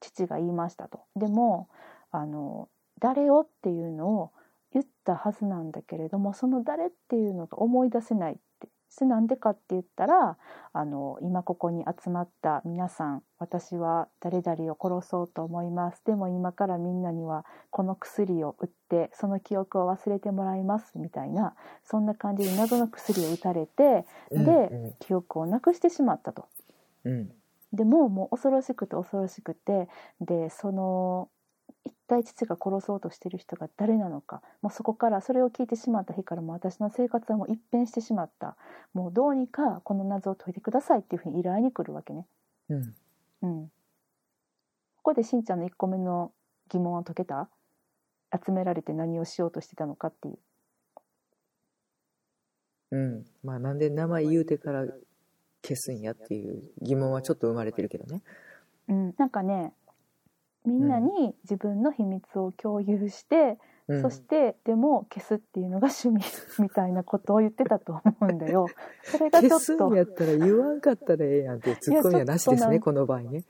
父が言いましたと。でもあの誰をっていうのを言ったはずなんだけれどもその誰っていうのが思い出せないって。それなんでかって言ったらあの今ここに集まった皆さん私は誰々を殺そうと思います。でも今からみんなにはこの薬を打ってその記憶を忘れてもらいます。みたいなそんな感じで謎の薬を打たれてうんで記憶をなくしてしまったと。うん。でももう恐ろしくて恐ろしくてでその一体父が殺そうとしてる人が誰なのか。もうそこからそれを聞いてしまった日からもう私の生活はもう一変してしまった。もうどうにかこの謎を解いてくださいっていうふうに依頼に来るわけね。うん。うん、ここでしんちゃんの1個目の疑問は解けた？集められて何をしようとしてたのかっていう。うん。まあなんで名前言うてから消すんやっていう疑問はちょっと生まれてるけどね。うん、なんかねみんなに自分の秘密を共有して、うん。そしてでも消すっていうのが趣味 みたいなことを言ってたと思うんだよ。それがちょ消っと。すんやったら言わんかったらええやんってツッコミはなしですねこの場合ね。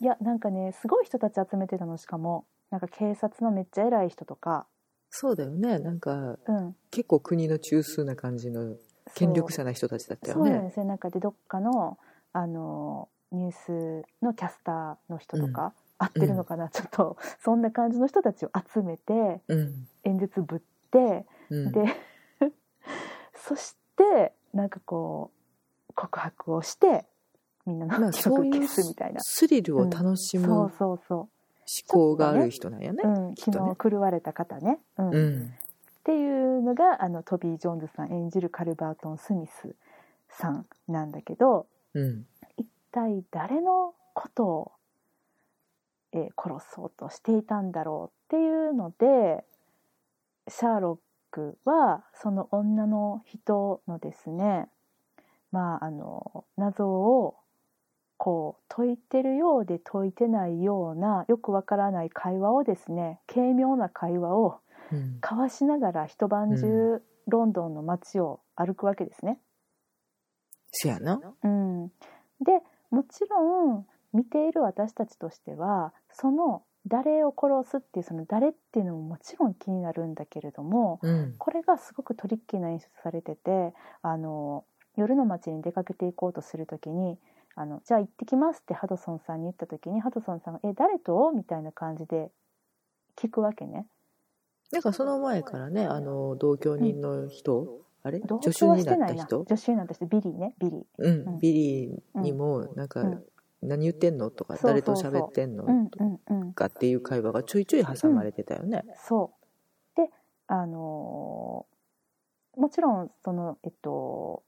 いやなんかねすごい人たち集めてたのしかもなんか警察のめっちゃ偉い人とか、そうだよね。なんかうん、結構国の中枢な感じの権力者な人たちだったよそう。なんねですよ。なんかでどっかのあのニュースのキャスターの人とか、合ってるのかな、ちょっとそんな感じの人たちを集めてうん。演説ぶって、うん。で そしてなんかこう告白をしてみんなまあの記憶そういう消すみたいな、スリルを楽しむ思そうそう。そ考がある人なんやね。う、うん、昨日狂われた方ね、うん。っうん。ていうのがあのトビー・ジョーンズさん演じるカルバートン・スミスさんなんだけどうん。一体誰のことを、えー殺そうとしていたんだろうっていうのでシャーロックはその女の人のですねまああの謎をこう解いてるようで解いてないようなよくわからない会話をですね軽妙な会話をうん。交わしながら一晩中、うロンドンの街を歩くわけですね。せやな。うん、でもちろん見ている私たちとしてはその誰を殺すっていうその誰っていうのももちろん気になるんだけれどもうん。これがすごくトリッキーな演出されててあの夜の街に出かけていこうとする時にあのじゃあ行ってきますってハドソンさんに言った時にハドソンさんが「え誰と?」みたいな感じで聞くわけね。なんかその前からねあの同居人の人、あれ？同助手になった人？助手になった人ビリーねビリー。うん、うん。ビリーにもなんか、うん何言ってんの？とか誰と喋ってんの？うんとうんうん。かっていう会話がちょいちょい挟まれてたよね。そう。であのーもちろんそのえっと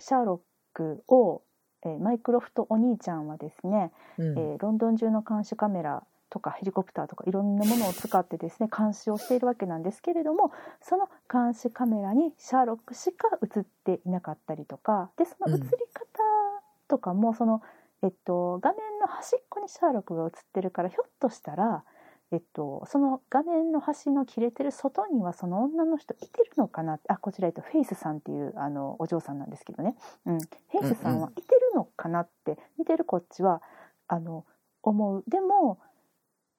シャーロックを、えーマイクロフトお兄ちゃんはですね、うん。えーロンドン中の監視カメラとかヘリコプターとかいろんなものを使ってですね監視をしているわけなんですけれどもその監視カメラにシャーロックしか映っていなかったりとかでその映り方とかもその、えっと、画面の端っこにシャーロックが映ってるからひょっとしたら、えっと、その画面の端の切れてる外にはその女の人いてるのかな？あこちら、えっと、フェイスさんっていうあのお嬢さんなんですけどね、うん、フェイスさんはいてるのかなって見てるこっちはあの思う。でも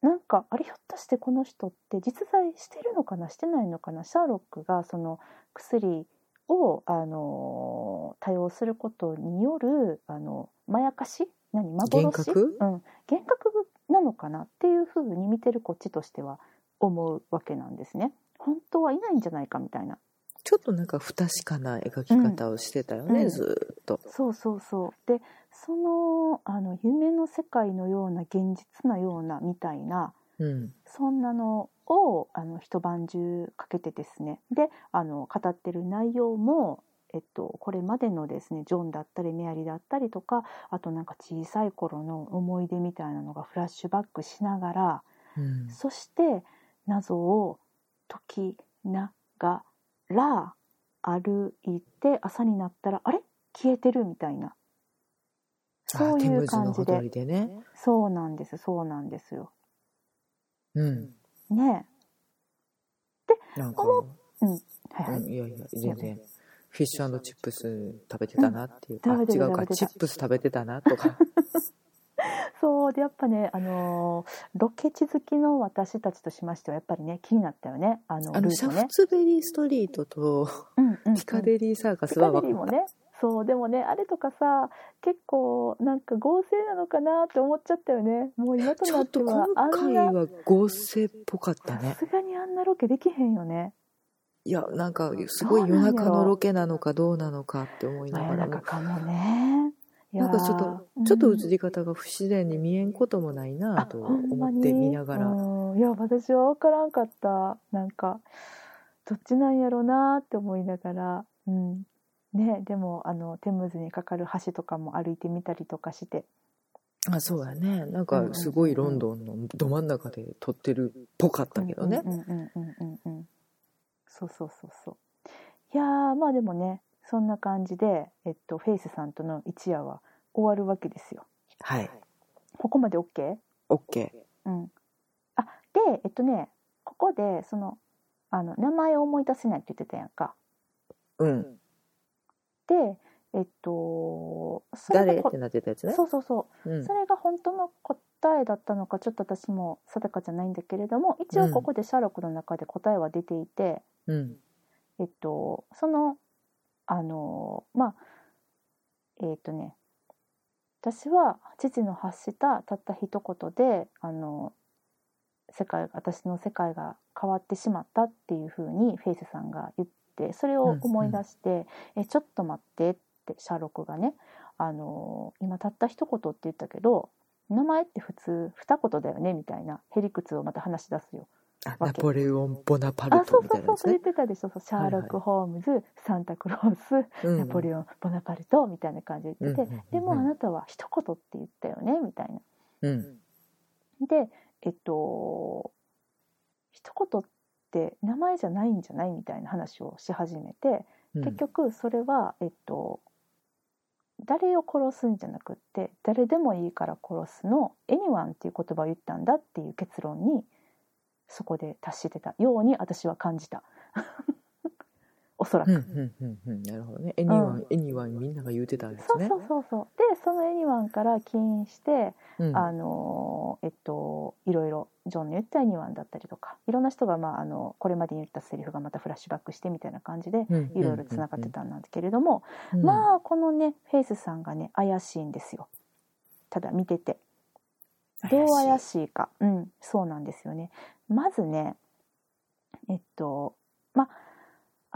なんかあれひょっとしてこの人って実在してるのかな？してないのかな？シャーロックがその薬をあの多用することによるあのまやかし？何？幻幻覚？うん、幻覚なのかなっていうふうに見てるこっちとしては思うわけなんですね。本当はいないんじゃないかみたいな。ちょっとなんか不確かな描き方をしてたよね、うんずーっと。そうそうそう。でそのあの夢の世界のような現実なようなみたいなうんそんなのをあの一晩中かけてですねであの語ってる内容も、えっと、これまでのですねジョンだったりメアリーだったりとかあとなんか小さい頃の思い出みたいなのがフラッシュバックしながらうんそして謎を解きながら歩いて朝になったらあれ？消えてるみたいなそういう感じでね。そうなんですそうなんですよ。うん。ねなんか、え、うん、はいはい。うんいやいや、全然。フィッシュチップス食べてたなっていう。うん違うか、チップス食べてたなとか。そうでやっぱね、あのーロケ地好きの私たちとしましてはやっぱりね気になったよねあのあの、シャフ。ツベリーストリートとうんうんうんピカデリーサーカスは分かった。デリーもねそうでもねあれとかさ結構なんか合成なのかなって思っちゃったよね。もう今となっちょってとはあ今回は合成っぽかったさね。すがにあんなロケできへんよね。いや、なんか、すごい夜中のロケなのかどうなのかって思いながらも。中。かもねなんかちょっと、ちょっと映り方が不自然に見えんこともないなと思って見ながら。うん。いや私は分からんかった。なんかどっちなんやろうなって思いながら。うんねでもあのテムズにかかる橋とかも歩いてみたりとかしてあ、そうだね。なんか、すごいロンドンのど真ん中で撮ってるっぽかったけどねう。んうんうんうんうんうんそうそうそうそういやーまあでもねそんな感じで、えっと、フェイスさんとの一夜は終わるわけですよはい。ここまで OK? OK。うん、あでえっとねここでそのあの名前を思い出せないって言ってたやんかうん。でえっとそ誰ってなってたやつね。そうそうそうう、んそ。れが本当の答えだったのかちょっと私も定かじゃないんだけれども一応ここでシャーロックの中で答えは出ていて、うん。えっとそのあのまあえっとね私は父の発したたった一言であの世界私の世界が変わってしまったっていうふうにフェイスさんが言ってそれを思い出して「えちょっと待って」ってシャーロックがねあの今たった一言って言ったけど名前って普通二言だよねみたいなへりくつをまた話し出すよ。ナポレオン・ボナパあルトみそうそうたいなやつねそうそう言っ。てたでしょそうシャーロック・ホームズ、サンタクロースうんナポレオン・ボナパルトみたいな感じで言ってて、うんうんうんうんでもあなたは一言って言ったよねみたいな。うん。でえっと一言って名前じゃないんじゃないみたいな話をし始めて、うん。結局それはえっと誰を殺すんじゃなくって誰でもいいから殺すの「anyone」っていう言葉を言ったんだっていう結論にそこで達してたように私は感じたおそらく。うんうんうんうん。なるほどね。 anyone、anyoneみんなが言うてたんですね。そうそうそうそうでその「anyone」から起因してうんあのえっといろいろジョンの言ったエニワンだったりとかいろんな人が、まあ、あのこれまでに言ったセリフがまたフラッシュバックしてみたいな感じでいろいろつながってたんですけれども、うん。まあこのねフェイスさんがね怪しいんですよただ見ててどう怪しいかうんそうなんですよねまずねえっとまあ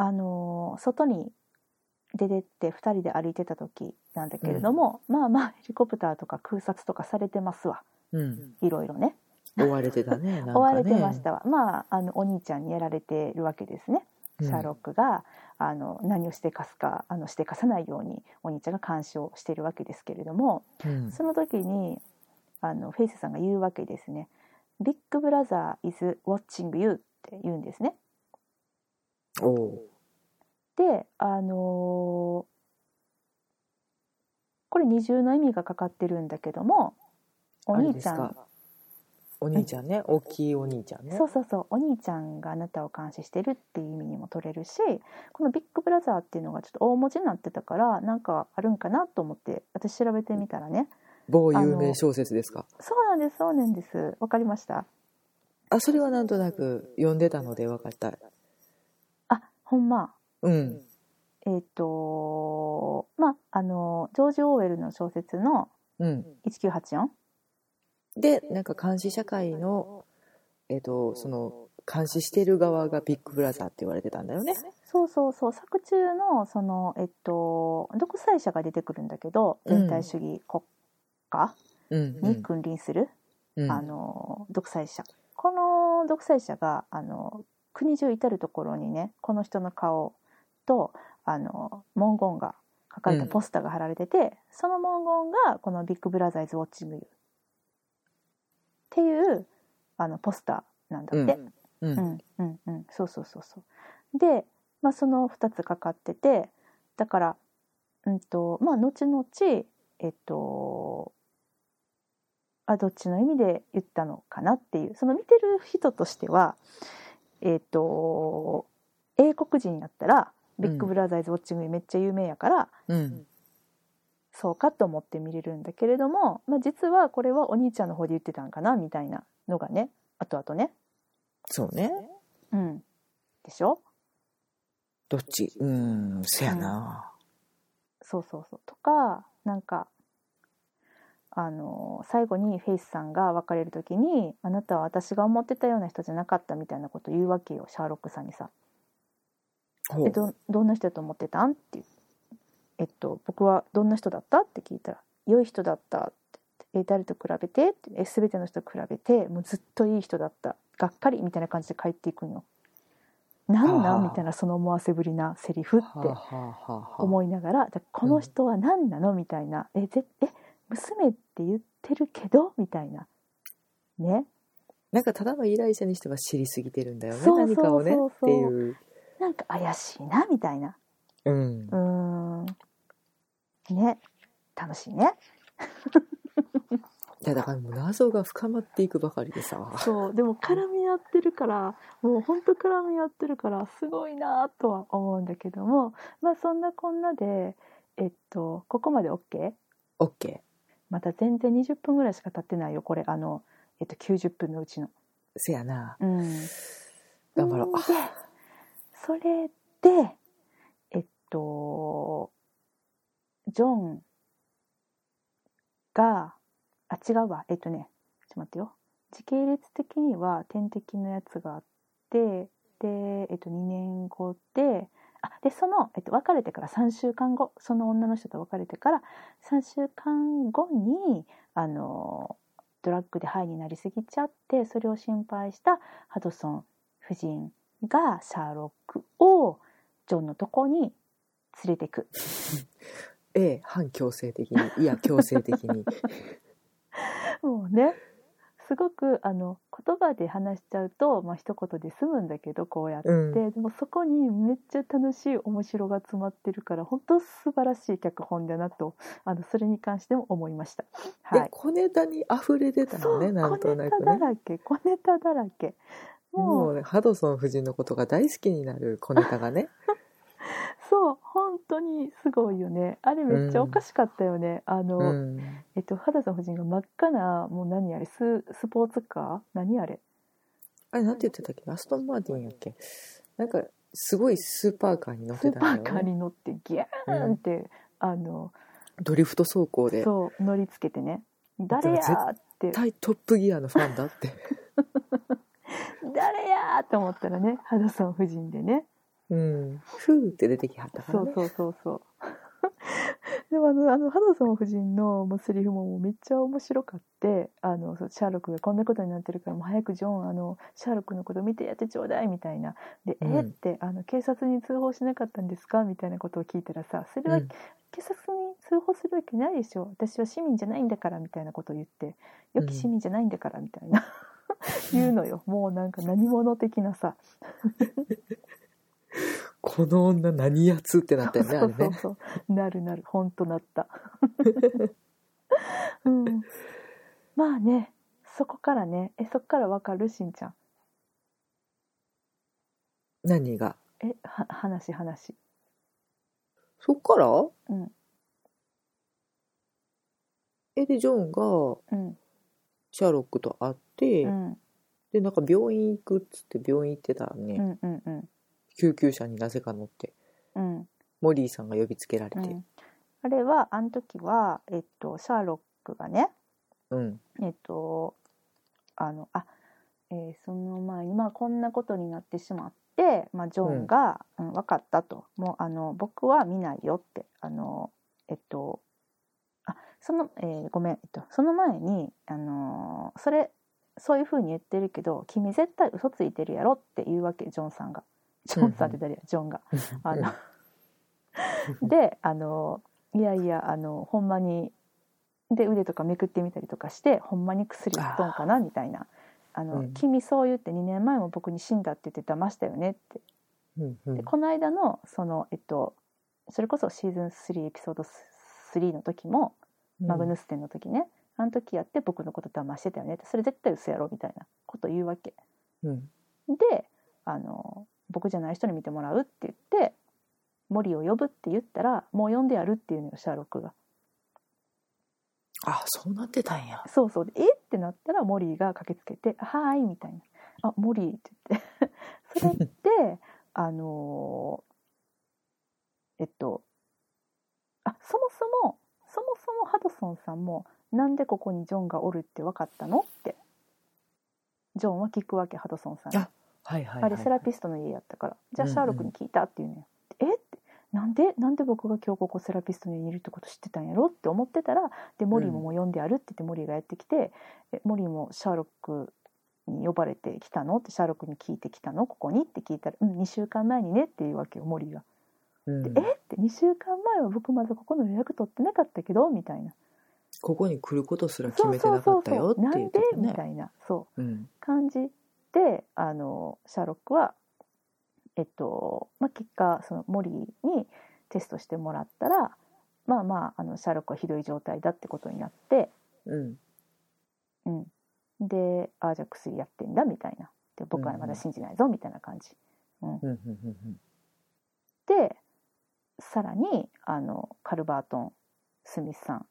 あの外に出てって2人で歩いてた時なんだけれども、まあまあヘリコプターとか空撮とかされてますわうん。いろいろね追われてたね。ね追われてましたわ、まああのお兄ちゃんにやられてるわけですねシャーロックが、あの何をしてかすかあのしてかさないようにお兄ちゃんが監視をしているわけですけれどもうん。その時にあのフェイスさんが言うわけですね「ビッグブラザー is watching you」って言うんですね。おうであのーこれ二重の意味がかかってるんだけどもお兄ちゃん。お兄ちゃんね。大きいお兄ちゃんね。そうそうそうお兄ちゃんがあなたを監視してるっていう意味にも取れるしこのビッグブラザーっていうのがちょっと大文字になってたからなんかあるんかなと思って私調べてみたらね某有名小説ですか？そうなんですそうなんですわかりました？あ、それはなんとなく読んでたので分かった。あほんまうん。えっ、とまああのジョージ・オーウェルの小説のうん。1984で、なんか監視社会の、えっ、と、その、監視してる側がビッグブラザーって言われてたんだよね。そうそうそう作中のそのえっと独裁者が出てくるんだけどうん全体主義国家うん。に君臨する、うん。あの独裁者この独裁者があの国中至る所にねこの人の顔とあの文言が書かれたポスターが貼られてて、その文言がこの「ビッグブラザーズ・ウォッチング・ユー」っていうあのポスターなんだって。うん。うん。うんうんそうそうそうそう。で、まあ、その2つかかっててだからうんとまあ後々えっとあどっちの意味で言ったのかなっていう。その見てる人としてはえっと英国人やったら「ビッグブラザーズ・ウォッチング」めっちゃ有名やから、うん。そうかと思って見れるんだけれども、まあ、実はこれはお兄ちゃんの方で言ってたんかなみたいなのがね後々ね。そうね。うん、でしょ？どっち？うんせやな。そうそうそう。とかなんかあの最後にフェイスさんが別れる時に「あなたは私が思ってたような人じゃなかった」みたいなこと言うわけよシャーロックさんにさ「ほうえどどんな人だと思ってたん?」ってえっと「僕はどんな人だった?」って聞いたら「良い人だった」って。言って「え誰と比べて?」って「え全ての人と比べてもうずっといい人だった。がっかり」みたいな感じで帰っていくんよ。なん？なみたいなその思わせぶりなセリフって思いながらだこの人は何なの？みたいな「えぜえ娘って言ってるけど」みたいな。ね。なんかただの依頼者にしては知りすぎてるんだよね。何かをねっていうなんか怪しいなみたいな。うん。ね。楽しいね。いやだからもう謎が深まっていくばかりでさ。そう。でも絡み合ってるからもうほんと絡み合ってるからすごいなとは思うんだけども。まあそんなこんなでえっとここまで OK? オッケまた全然20分ぐらいしか経ってないよこれ。あの、えっと、90分のうちの。ーせやな。うん。頑張ろう。でそれでえっとジョンがあ違うわ。えっとねちょっと待ってよ。時系列的には天敵のやつがあってで、えっと、2年後であでその、えっと、別れてから3週間後。その女の人と別れてから3週間後にあのドラッグでハイになりすぎちゃってそれを心配したハドソン夫人がシャーロックをジョンのとこに連れてく。A 反強制的に。いや強制的に。もうねすごくあの言葉で話しちゃうと、まあ一言で済むんだけどこうやって、うん。でもそこにめっちゃ楽しい面白が詰まってるから本当素晴らしい脚本だなとあのそれに関しても思いました。はい、で小ネタに溢れてたのねなんとな小ネタだくねらけ小ネタだらけもう。もうねハドソン夫人のことが大好きになる小ネタがね。そう本当にすごいよね。あれめっちゃおかしかったよね、あの、うん。えっと肌さん夫人が真っ赤なもう何あれススポーツカー？何あれ？あれなんて言ってたっけ？アストンマーティンやっけ？なんかすごいスーパーカーに乗っスてーパーカーたんだよねに乗ってギャーンって、あのドリフト走行で。そう乗りつけてね。誰やーって。絶対トップギアのファンだって 誰やーって思ったらね肌さん夫人でね。うん。ふーって出てきはったからね。そうそうそうそう。でもあのあの花さん夫人のもうセリフももうめっちゃ面白かってあのシャーロックがこんなことになってるからもう早くジョンあのシャーロックのこと見てやってちょうだいみたいな。で、うん。えってあの警察に通報しなかったんですか？みたいなことを聞いたらさそれはうん。警察に通報するわけないでしょ。私は市民じゃないんだからみたいなことを言って。良き市民じゃないんだからみたいな、言うのよ。もうなんか何者的なさ。この女何やつってなったよねあれねそうそう。そうなるなる。本当なった、うん、まあねそこからね。えそこからわかるしんちゃん。何が？えは話話。そっから？うん。えでジョンがうん。シャーロックと会って、うん。でなんか病院行くっつって病院行ってたらね、うんうんうん。救急車になぜか乗ってうん。モリーさんが呼びつけられて。うん。あれはあの時はえっとシャーロックがねうん。えっとあのあ、えーその前にまあこんなことになってしまって、まあ、ジョンが「うん。分かった」と「もうあの僕は見ないよ」ってあのえっとあその、えーごめん、えっと、その前にあのそれそういうふうに言ってるけど君絶対嘘ついてるやろって言うわけジョンさんが。ジョンさんって誰や、ジョンが。あのであのいやいやあのほんまにで腕とかめくってみたりとかしてほんまに薬打っとんかなみたいな「あのうん。君そう言って2年前も僕に死んだって言って騙したよね」って。うんうん。でこの間のそのえっとそれこそシーズン3エピソード3の時もマグヌステンの時ね、あの時やって僕のこと騙してたよね。ってそれ絶対嘘やろみたいなこと言うわけ。うん。であの僕じゃない人に見てもらうって言って森を呼ぶって言ったらもう呼んでやるっていうのよシャーロックが。あそうなってたんや。そうそう。でえってなったらモリーが駆けつけて「はーい」みたいな「あモリー」って言って。それってあのーえっとあそもそもそもそもハドソンさんもなんでここにジョンがおるって分かったの？って。ジョンは聞くわけハドソンさんに。あはいはい、はい、あれセラピストの家やったから。じゃあシャーロックに聞いたっていうのよ、え？って。なんで？なんで僕が今日ここセラピストの家にいるってこと知ってたんやろ？って思ってたらでモリーももう呼んであるって言ってモリーがやってきて、えモリーもシャーロックに呼ばれてきたの？ってシャーロックに聞いてきたの？ここに？って聞いたら「うん2週間前にね」っていうわけよモリーが。うん。でえ？って。2週間前は僕まだここの予約取ってなかったけど？みたいな。ここに来ることすら決めてなかったよってそうなんで？みたいな。そう。うん感じであのシャーロックは、えっとまあ、結果そのモリーにテストしてもらったらまあまああのシャーロックはひどい状態だってことになって、うん。うん、でああじゃあ薬やってんだみたいな。で僕はまだ信じないぞみたいな感じ。うん。うん。でさらにあのカルバートン・スミスさん。はい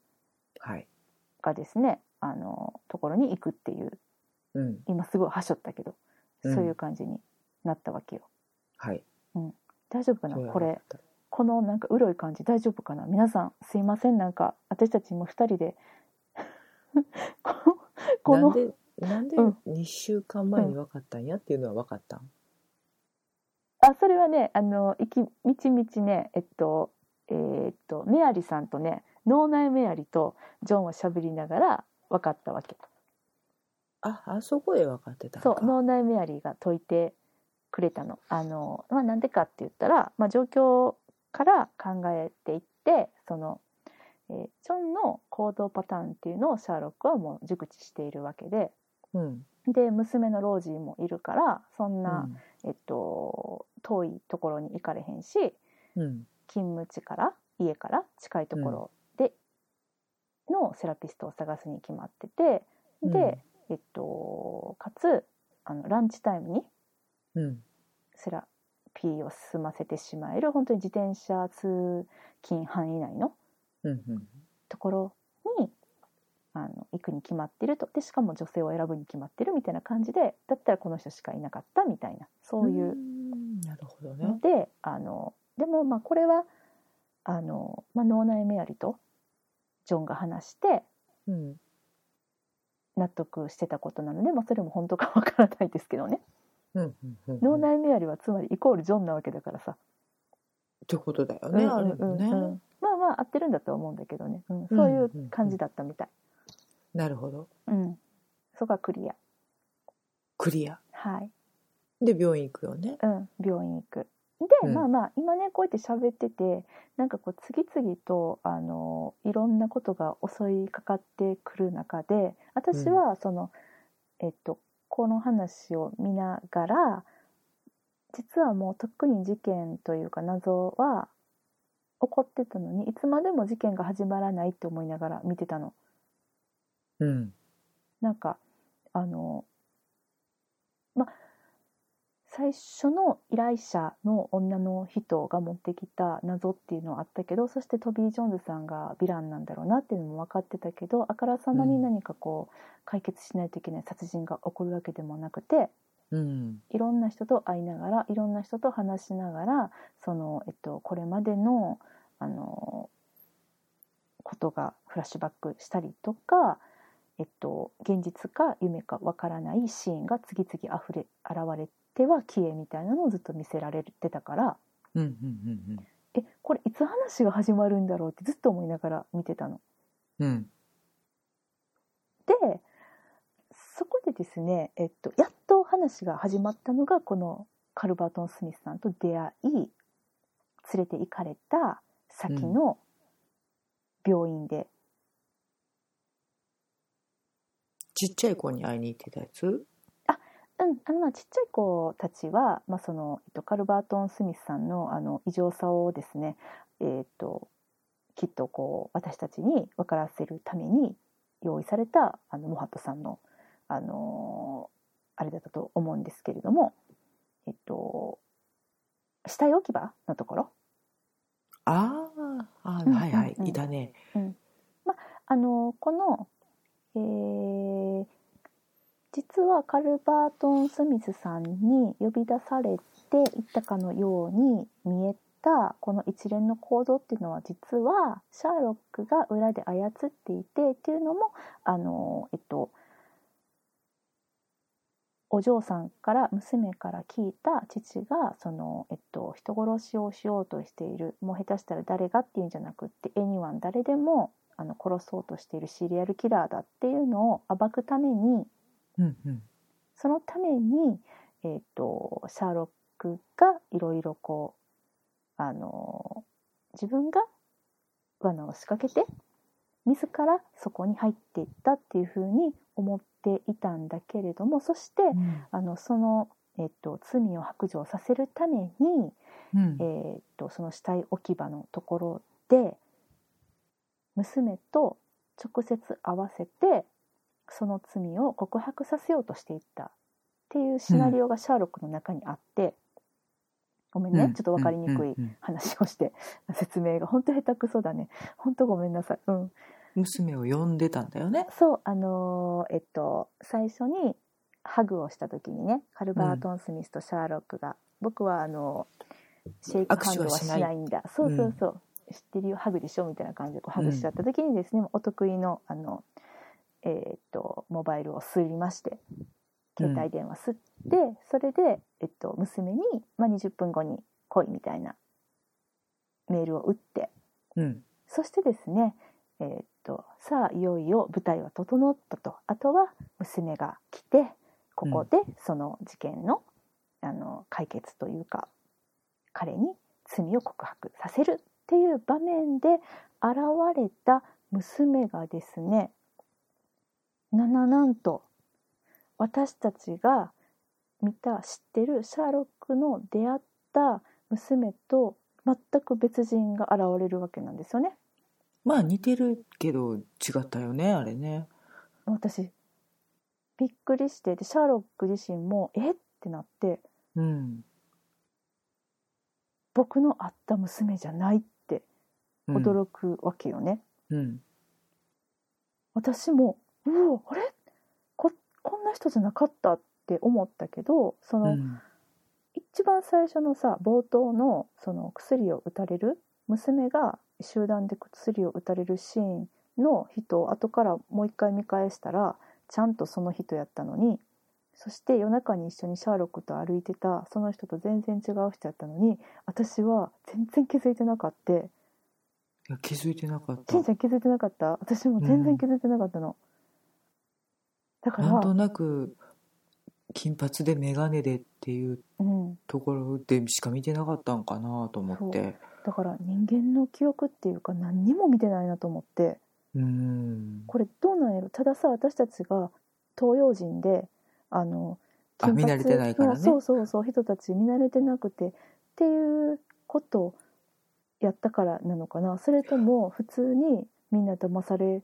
がですねあのところに行くっていううん。今すごいはしょったけどうん。そういう感じになったわけよ。はい。大丈夫かな？これこのなんかうろい感じ大丈夫かな？皆さんすいません。なんか私たち今二人で ここのなんでなんでうん。2週間前に分かったんやっていうのは分かったん、あそれはねあの行きみちみちねえっとえーっとメアリさんとね脳内メアリとジョンは喋りながら分かったわけ。ああそこで分かってたそう脳内メアリーが解いてくれたの。あの、まあ、なんでかって言ったら、まあ、状況から考えていってその、えージョンの行動パターンっていうのをシャーロックはもう熟知しているわけで。うん。で娘のロージーもいるからそんうな、ん。えっと、遠いところに行かれへんしうん。勤務地から家から近いところでのセラピストを探すに決まってて、うん。で、えっと、かつあのランチタイムにうん。セラピーを済ませてしまえる本当に自転車通勤範囲内のところにあの行くに決まってると。でしかも女性を選ぶに決まってるみたいな感じでだったらこの人しかいなかったみたいなそういううんなるほどね。ので、あのでもまあこれはあの、まあ、脳内メアリとジョンが話してうん。納得してたことなので、まあ、それも本当かわからないですけどね。うんうんうん脳内メアリはつまりイコールジョンなわけだからさ、ってことだよね、あるよね、うんうん。うんまあまあ合ってるんだとは思うんだけどね、うん、そういう感じだったみたい、なるほど。うん。そこはクリア。クリア。はい、で病院行くよね。うん、病院行くで、うん。まあまあ今ねこうやって喋っててなんかこう次々とあのいろんなことが襲いかかってくる中で私はその、えっとこの話を見ながら実はもうとっくに事件というか謎は起こってたのにいつまでも事件が始まらないって思いながら見てたの。うん。なんかあのま最初の依頼者の女の人が持ってきた謎っていうのはあったけどそしてトビー・ジョーンズさんがヴィランなんだろうなっていうのも分かってたけどあからさまに何かこう解決しないといけない殺人が起こるわけでもなくてうん。いろんな人と会いながらいろんな人と話しながらその、えっと、これまでのあのことがフラッシュバックしたりとか、えっと、現実か夢かわからないシーンが次々あふれ現れては消えみたいなのをずっと見せられてたからうんうんうんえこれいつ話が始まるんだろうってずっと思いながら見てたの。うん。うんでそこでですね、えっと、やっと話が始まったのがこのカルバートン・スミスさんと出会い連れて行かれた先の病院で、ちっちゃい子に会いに行ってたやつ？うん、あのまあちっちゃい子たちは、まあそのえっと、カルバートン・スミスさんのあの異常さをですね、えっと、きっとこう私たちに分からせるために用意されたあのモハットさんの、あのあれだったと思うんですけれども、えっと、死体置き場のところ？あーあうんーはいはい、うんうん。いたね。あのこの、えー実はカルバートン・スミスさんに呼び出されていったかのように見えたこの一連の行動っていうのは実はシャーロックが裏で操っていてっていうのもあのえっとお嬢さんから娘から聞いた父がその、えっと、人殺しをしようとしているもう下手したら誰がっていうんじゃなくってエニワン誰でもあの殺そうとしているシリアルキラーだっていうのを暴くためにうんうん。そのために、えっとシャーロックがいろいろこうあの自分が罠を仕掛けて自らそこに入っていったっていうふうに思っていたんだけれどもそして、うん。あのその、えっと、罪を白状させるために、うん。えっとその死体置き場のところで娘と直接会わせてその罪を告白させようとしていったっていうシナリオがシャーロックの中にあって、ごめんね、うん。ちょっと分かりにくいうんうんうん。話をして、説明が本当下手くそだね。本当ごめんなさい。うん。娘を呼んでたんだよね。そうあのーえっと最初にハグをした時にねカルバートン・スミスとシャーロックが、僕はあのシェイクハンドはしないんだ。そうそうそう、知ってるよハグでしょ？みたいな感じでこうハグしちゃった時にですね、お得意のあの、えーっとモバイルをすりまして携帯電話すって、それで、えっと、娘に、まあ、20分後に来いみたいなメールを打ってうん。そしてですね、えーっとさあいよいよ舞台は整ったと。あとは娘が来てここでその事件の,、あの解決というか彼に罪を告白させるっていう場面で現れた娘がですねなななんと私たちが見た知ってるシャーロックの出会った娘と全く別人が現れるわけなんですよね。まあ似てるけど違ったよねあれね。私びっくりしてでシャーロック自身もえ？ってなって。うん。僕の会った娘じゃない。っ驚くわけよね。うん。私もうおあれ？ここんな人じゃなかったって思ったけどその、うん。一番最初のさ冒頭のその薬を打たれる娘が集団で薬を打たれるシーンの人を後からもう一回見返したらちゃんとその人やったのにそして夜中に一緒にシャーロックと歩いてたその人と全然違う人やったのに私は全然気づいてなかったいや気づいてなかった。金ちゃん気づいてなかった？私も全然気づいてなかったの、だからなんとなく金髪で眼鏡でっていううん、ところでしか見てなかったんかなと思って。だから人間の記憶っていうか何にも見てないなと思って。うん。これどうなんやろ？たださ私たちが東洋人であのあ見慣れてないからね。のそうそうそう人たち見慣れてなくてっていうことをやったからなのかな。それとも普通にみんな騙され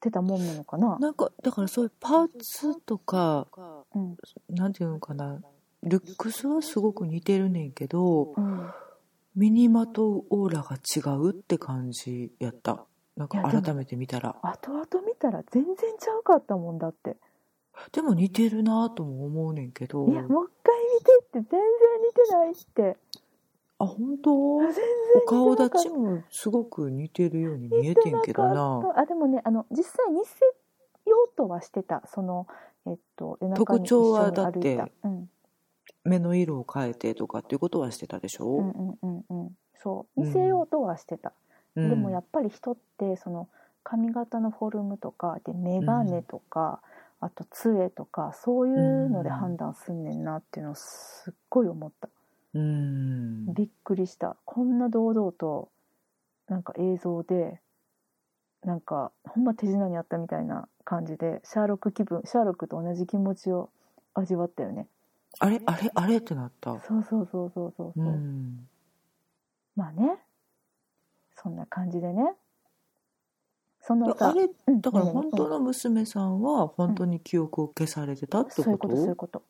てたもんなのかな。なんかだからそういうパーツとかうん。なんていうのかな。ルックスはすごく似てるねんけどうん。身にまとうオーラが違うって感じやった。なんか改めて見たら。後々見たら全然ちゃうかったもんだって。でも似てるなとも思うねんけど。いやもう一回見てって全然似てないってあ本当？全然お顔立ちもすごく似てるように見えてんけどな。あでもねあの実際似せようとはしてた。そのえっと夜中に一特徴はだってうん、目の色を変えてとかっていうことはしてたでしょ、うんうんうんうん。そう。似せようとはしてた、うん。でもやっぱり人ってその髪型のフォルムとかで眼鏡とか、あと杖とかそういうので判断すんねんなっていうのをすっごい思った、うん。びっくりした。こんな堂々となんか映像でなんかほんま手品にあったみたいな感じでシャーロック気分シャーロックと同じ気持ちを味わったよね。あれあれあれってなった？そうそうそうそうそう。そう、うん。まあね。そんな感じでね。その歌。あれうん。だからうん本当の娘さんは本当に記憶を消されてたってそういうこことそういうこと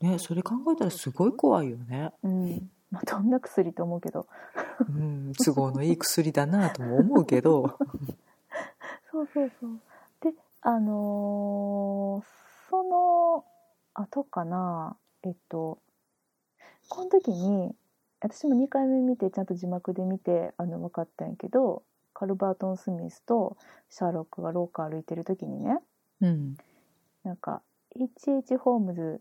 ねそれ考えたらすごい怖いよね、うん。まあどんな薬と思うけど。うん、都合のいい薬だなとも思うけど。そうそうそう。であのーその後かな。えっとこの時に私も2回目見てちゃんと字幕で見てあの分かったんやけどカルバートン・スミスとシャーロックが廊下歩いてる時にね。うん。なんか H.H. ホームズ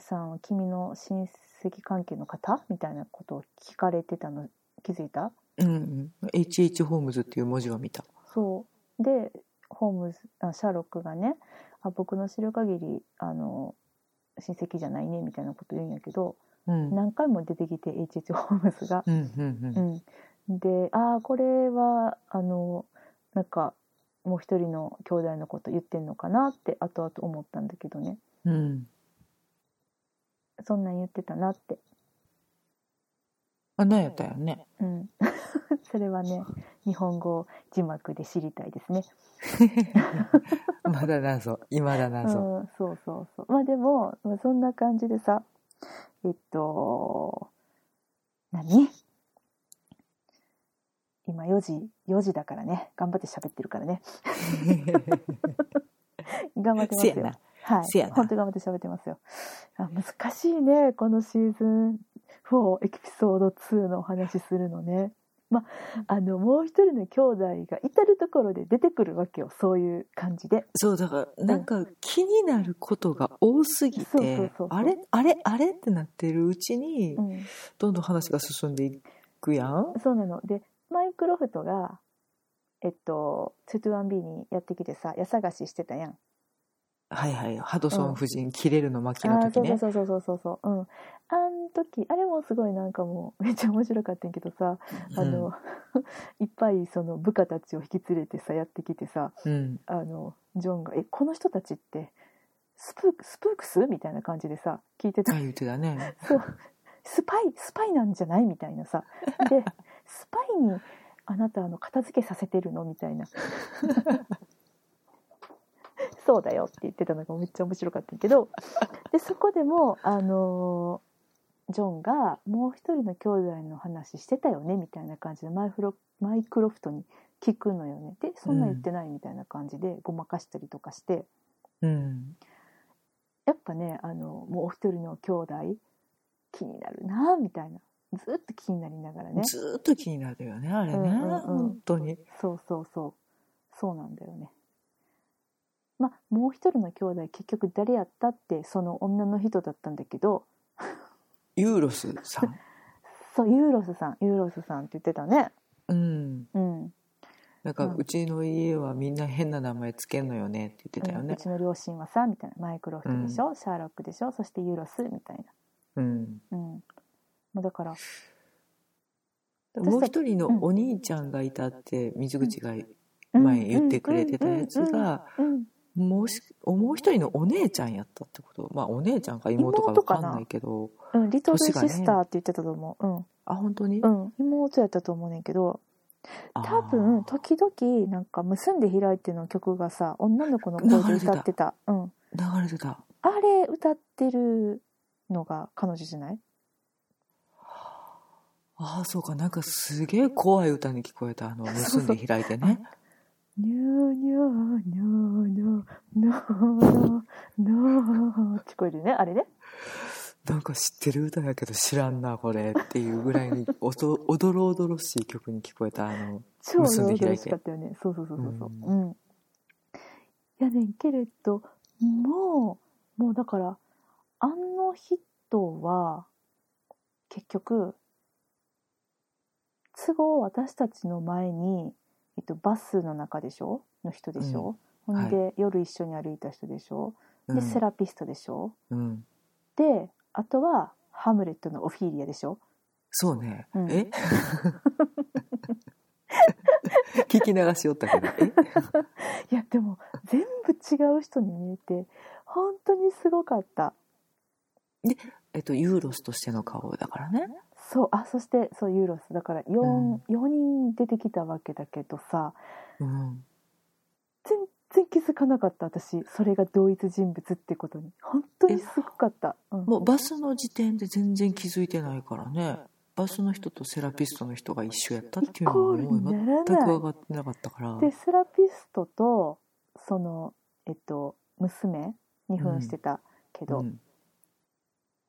さんは君の親戚関係の方みたいなことを聞かれてたの気づいた？うんうん、H.H. ホームズっていう文字は見た。そうでホームズあシャーロックがねあ僕の知る限りあの親戚じゃないねみたいなこと言うんやけどうん、何回も出てきて H.H. ホームズが。うん、うん、うん、でああこれはあのなんかもう一人の兄弟のこと言ってんのかなって後々思ったんだけどねうん、うん。そんなん言ってたなって、あ、なんやったよね。うん、それはね日本語字幕で知りたいですね。まだ謎、いまだ謎。うん、そうそうそうまあでもまあそんな感じでさえっと何？今4時4時だからね頑張って喋ってるからね 頑張ってますよ。はい。せやな。本当に頑張って喋ってますよ。あ難しいねこのシーズン4エピソード2のお話するのね。まああのもう一人の兄弟が至る所で出てくるわけよそういう感じで。そう、だから、なんか気になることが多すぎてあれあれあれってなってるうちにう、ん。どんどん話が進んでいくやん。そうなの。でマイクロフトがえっと 2-1B にやってきてさ家探ししてたやんはいはい。ハドソン夫人、切れるの巻のああ時ね。そうそうそうそうそうそううんあん時あれもすごいなんかもうめっちゃ面白かったんやけどさあの、いっぱいその部下たちを引き連れてさやってきてさうん。あのジョンが「えこの人たちってスプークスプークス?」みたいな感じでさ聞いてた？あ、言ってたね。そうスパイスパイなんじゃないみたいなさで スパイにあなたあの片付けさせてるの？みたいなそうだよって言ってたのがめっちゃ面白かったけどでそこでもあのジョンがもう一人の兄弟の話してたよねみたいな感じでマイフロマイクロフトに聞くのよねでそんなん言ってないみたいな感じでごまかしたりとかして、うん。やっぱねあのもう一人の兄弟気になるなみたいなずっと気になりながらねずーっと気になるよね、あれね。うんうんうん本当に。そうそうそうそうなんだよねまあもう一人の兄弟結局誰やったってその女の人だったんだけど。ユーロスさん？そうユーロスさんユーロスさんって言ってたね。うん。うん。なんか、うん。うちの家はみんな変な名前つけんのよねって言ってたよね。うん。うちの両親はさみたいな。マイクロフトでしょ、シャーロックでしょ？そしてユーロスみたいうん。なうん。もうだからもう一人のお兄ちゃんがいたって水口が前言ってくれてたやつがうん。うん。うんもうしもう一人のお姉ちゃんやったってこと？まあお姉ちゃんか妹か分かんないけど。うんうんリトルシスターって言ってたと思う、うん。あ本当に？うん、妹やったと思うねんけど。多分時々なんか「結んで開いて」の曲がさ女の子の声で歌ってた。うん、流れてた。あれ歌ってるのが彼女じゃない？ああそうか。なんかすげえ怖い歌に聞こえたあの結んで開いてねニョーニョーニョーニョーニョーニョー聞こえるねあれねなんか知ってる歌やけど知らんなこれっていうぐらいにおとおどろおどろしい曲に聞こえたあの超結んで開いて楽しかったよねそうそうそうそううううん、やねんけれどもうもうだからあの人は結局都合私たちの前に、えっと、バスの中でしょ？の人でしょ、うん。ほんで、夜一緒に歩いた人でしょ？で、うん。セラピストでしょ？うん。であとはハムレットのオフィーリアでしょ？そうね、うん。え？聞き流しよったけどえ？いやでも全部違う人に見えて本当にすごかった。えっとユーロスとしての顔だからねそうあそしてそうユーロス。だから 4,、うん。4人出てきたわけだけどさうん。全然気づかなかった私。それが同一人物ってことに。本当にすごかった、うん、もうバスの時点で全然気づいてないからね。バスの人とセラピストの人が一緒やったっていうのはもう全く分かってなかったから。でセラピストとそのえっと娘に扮してたけど、うん。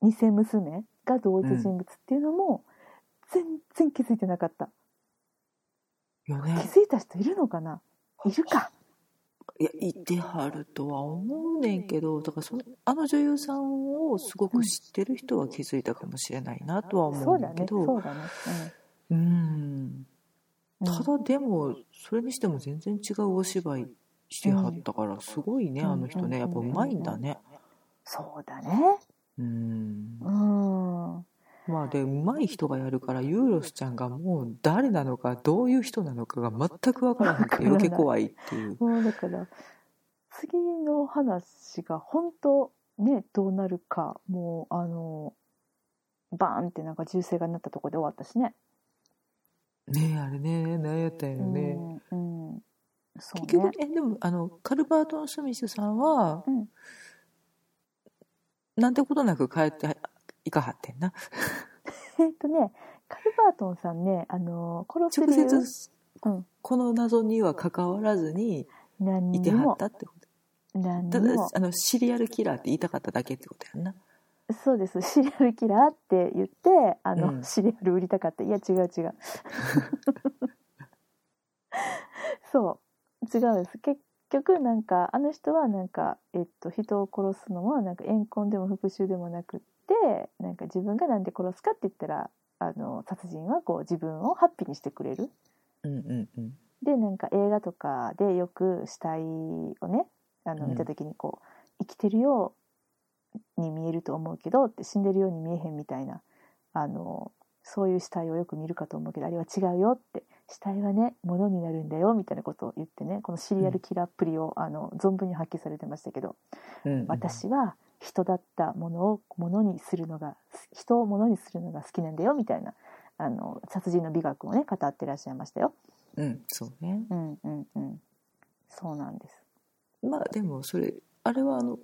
偽娘が同一人物っていうのも全然気づいてなかった、よね。気づいた人いるのかな？いるか。いやいてはるとは思うねんけどだからそのあの女優さんをすごく知ってる人は気づいたかもしれないなとは思そううんだけどそうだね。うん。ただでもそれにしても全然違うお芝居してはったからすごいね、うんあの人ね。やっぱうまいんだね。そうだねうん。うん。まあでうまい人がやるからユーロスちゃんがもう誰なのかどういう人なのかが全く分からへんって余計怖い。っていう。もうだから次の話が本当ねどうなるかもうあのバーンってなんか銃声がなったところで終わったしね。ねえあれね何やったんやろね、うん、うん、そう結局ねえでもあのカルバートン・スミスさんは、うんなんてことなく帰っていかはってんな。えっとねカルバートンさんねあの殺せ直る理由接うん、この謎には関わらずにいてはっもたってこと。ただもあのシリアルキラーって言いたかっただけってことやんな。そうです。シリアルキラーって言ってあの、うん。シリアル売りたかった。いや違う違う。そう。違うんです。結局なんかあの人はなんか、えっと、人を殺すのはなんか怨恨でも復讐でもなくってなんか自分がなんで殺すかって言ったらあの殺人はこう自分をハッピーにしてくれる。うんうんうん。でなんか映画とかでよく死体をねあのうん。見た時にこう、生きてるように見えると思うけどって死んでるように見えへんみたいなあのそういう死体をよく見るかと思うけどあれは違うよって死体はね物になるんだよみたいなことを言ってねこのシリアルキラーっぷりを、あの存分に発揮されてましたけど、うんうん私は人だったものを物にするのが人を物にするのが好きなんだよみたいなあの殺人の美学をね語ってらっしゃいましたよ。うんそうねうんうんうん。そうなんです。まあでもそれあれはあの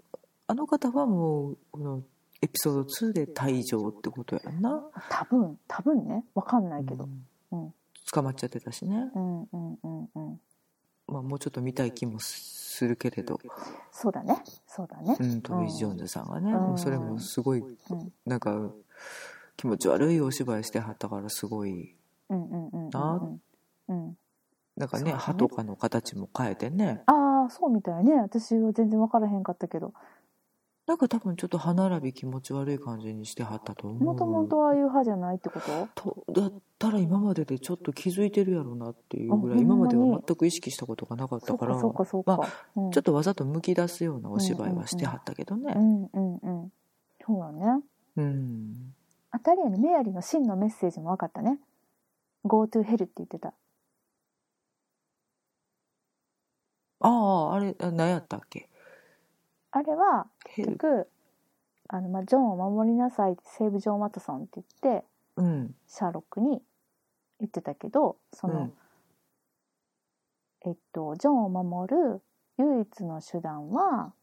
あの方はもうこのエピソード2で退場ってことやんな多分多分ねわかんないけど。うんうん捕まっちゃってたしね、うんうんうんうん。まあ、もうちょっと見たい気もするけれど、そうだね。そうだねう。ん、トビー・ジョーンズさんがね、うんそれもすごいうんなんか気持ち悪いお芝居してはったからすごいうんうんうんうんな。なんかねね歯とかの形も変えてねああそうみたいね。私は全然わからへんかったけど、なんか多分ちょっと歯並び気持ち悪い感じにしてはったと思うもともとああいう派じゃないってこと？とだったら今まででちょっと気づいてるやろうなっていうぐらいあ今までは全く意識したことがなかったからかそうかそうか。まうんちょっとわざとむき出すようなお芝居はしてはったけどねうんうんうん。そうだね。うんあたりへのメアリーの真のメッセージも分かったね。Go to hell って言ってた。あああれあ何やったっけ？あれは結局あの、まあ、ジョンを守りなさいセーブ・ジョン・ワトソンって言ってうん。シャーロックに言ってたけどその、うん。えっとジョンを守る唯一の手段は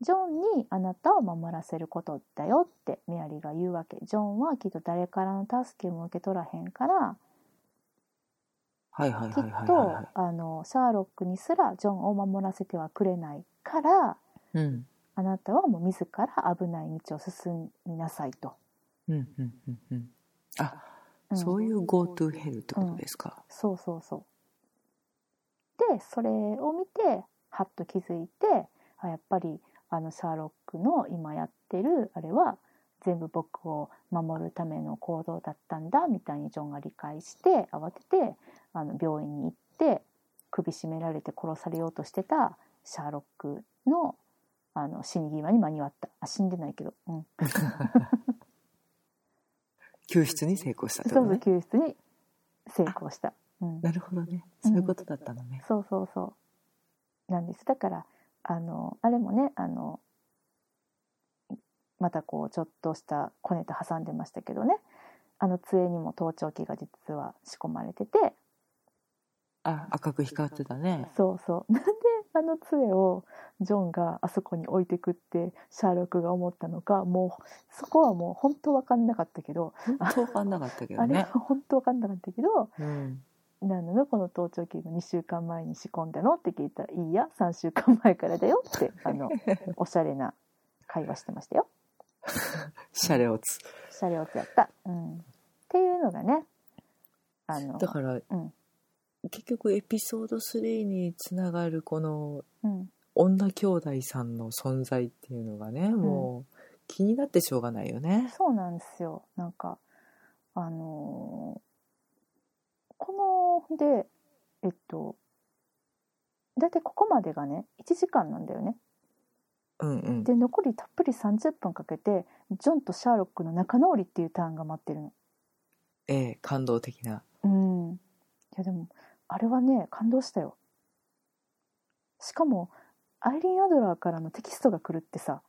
ジョンにあなたを守らせることだよってメアリーが言うわけ。ジョンはきっと誰からの助けも受け取らへんからはいはいきっはいはいとはあのシャーロックにすらジョンを守らせてはくれないからいうん。あなたはもう自ら危ない道を進みなさいと。うんうんうんうん。あ、うん。そういう Go to Hell ってことですか、そうそうそう。でそれを見てはっと気づいてあやっぱりあのシャーロックの今やってるあれは全部僕を守るための行動だったんだみたいにジョンが理解して慌ててあの病院に行って首絞められて殺されようとしてたシャーロックのあの死に際に間に合った。あ死んでないけど、うん、救出に成功したってそうそう救出に成功した、うん、なるほどね。そういうことだったのね、そうそうそう。なんです。だからあのあれもねあのまたこうちょっとしたコネと挟んでましたけどね。あの杖にも盗聴器が実は仕込まれててあ赤く光ってたね。そうそう。なんであの杖をジョンがあそこに置いてくってシャーロックが思ったのかもうそこはもう本当分かんなかったけど本当分かんなかったけどあれはね本当分かんなかったけどうん。なのこの盗聴器が2週間前に仕込んだのって聞いた。ら「いいや3週間前からだよ」って あのおしゃれな会話してましたよ。シャレオツ。シャレオツやった、うん。っていうのがねあのだから、うん結局エピソード3につながるこのうん、女兄弟さんの存在っていうのがね、もう気になってしょうがないよね。そうなんですよなんかあのーこのでえっと大体ここまでがね1時間なんだよね。うんうん。で残りたっぷり30分かけてジョンとシャーロックの仲直りっていうターンが待ってるの。ええ感動的な。うん。いやでもあれはね感動したよ。しかもアイリーン・アドラーからのテキストが来るってさ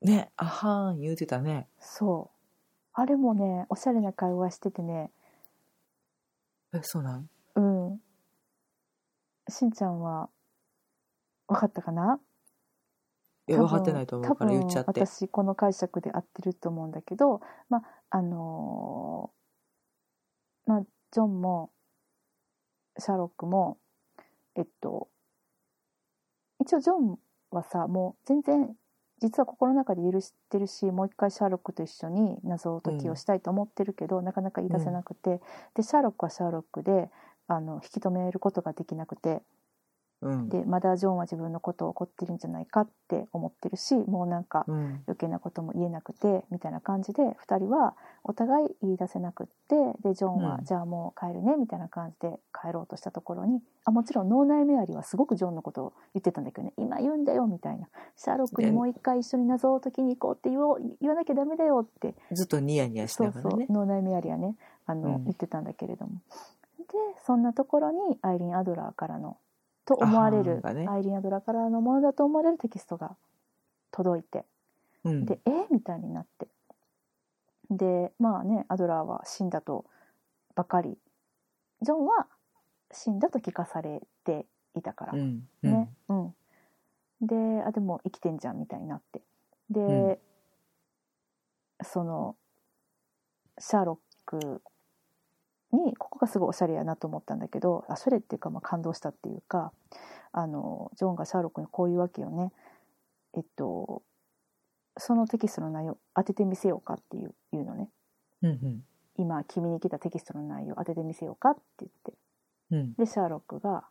ね、あはーん言うてたね。そうあれもねおしゃれな会話しててねえ、そうなん？うんしんちゃんは分かったかな？いや、分かってないと思うから言っちゃって。多分私この解釈で合ってると思うんだけどまああのーまあジョンもシャーロックもえっと一応ジョンはさもう全然実は心の中で許してるしもう一回シャーロックと一緒に謎解きをしたいと思ってるけど、なかなか言い出せなくて、でシャーロックはシャーロックであの引き止めることができなくてうん。でまだジョンは自分のことを怒ってるんじゃないかって思ってるしもうなんかうん。余計なことも言えなくてみたいな感じで2人はお互い言い出せなくってでジョンは、うんじゃあもう帰るねみたいな感じで帰ろうとしたところにあもちろん脳内メアリーはすごくジョンのことを言ってたんだけどね今言うんだよみたいなシャーロックにもう一回一緒に謎を解きに行こうって言おう言わなきゃダメだよってずっとニヤニヤしそうそうながらね。脳内メアリーはねあの、うん言ってたんだけれどもでそんなところにアイリーン・アドラーからのと思われる、ね。アイリーン・アドラーからのものだと思われるテキストが届いて。うん。でえ？みたいになって。でまあねアドラーは死んだとばかり。ジョンは死んだと聞かされていたから、うん。うん。ね。うん。であでも生きてんじゃんみたいになって。で、うん。そのシャーロックにここがすごいおしゃれやなと思ったんだけどあそれっていうかまあ感動したっていうかあのジョンがシャーロックにこういうわけよね。えっとそのテキストの内容当ててみせようかっていういうのね。うんうん。今君に来たテキストの内容当ててみせようかって言って。うん。でシャーロックが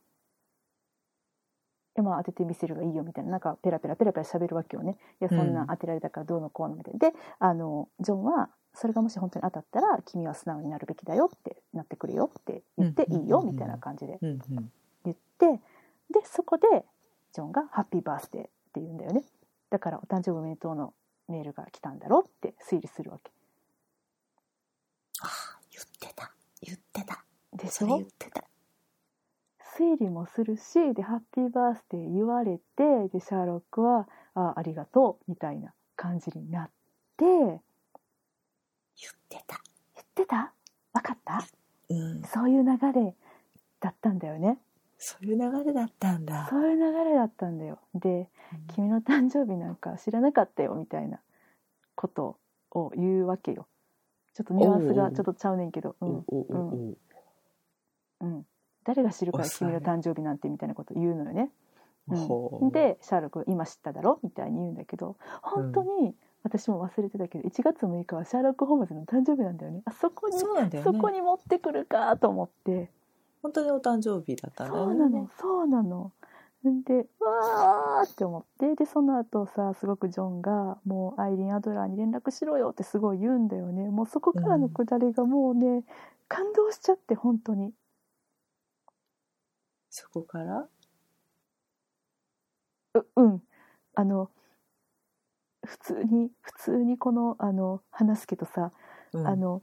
「えまあ当ててみせるがいいよ」みたいな。なんかペラペラペラペラ喋るわけよね。いやそんなうん。当てられたからどうのこうのみたいな、であのジョンはそれがもし本当に当たったら君は素直になるべきだよってなってくれよって言ってうんいいよみたいな感じで。言ってでそこでジョンが「ハッピーバースデー」って言うんだよねだからお誕生日おめでとうのメールが来たんだろって推理するわけああ、言ってた。言ってた。でしょ？言ってた。推理もするしでハッピーバースデー言われてでシャーロックはあありがとうみたいな感じになって言言ってた。ってた？分かった？うん。そういう流れだったんだよね。そういう流れだったんだ。そういう流れだったんだよ。で「君の誕生日なんか知らなかったよ」みたいなことを言うわけよ。ちょっとニュアンスがちょっとちゃうねんけど、うん。おおおおう。ん、誰が知るから君の誕生日なんてみたいなこと言うのよね。ほう。でシャーロック今知っただろ？みたいに言うんだけど本当に私も忘れてたけど1月6日はシャーロック・ホームズの誕生日なんだよね。あそこにそね。そこに持ってくるかと思って。本当にお誕生日だったんだよね。そうなのそうなの。でわーって思って。でその後さすごくジョンがもうアイリーン・アドラーに連絡しろよってすごい言うんだよね。もうそこからのくだりがもうね、感動しちゃって本当に。そこから？ううん。あの普通に普通にこのあの話すけどさうん。あの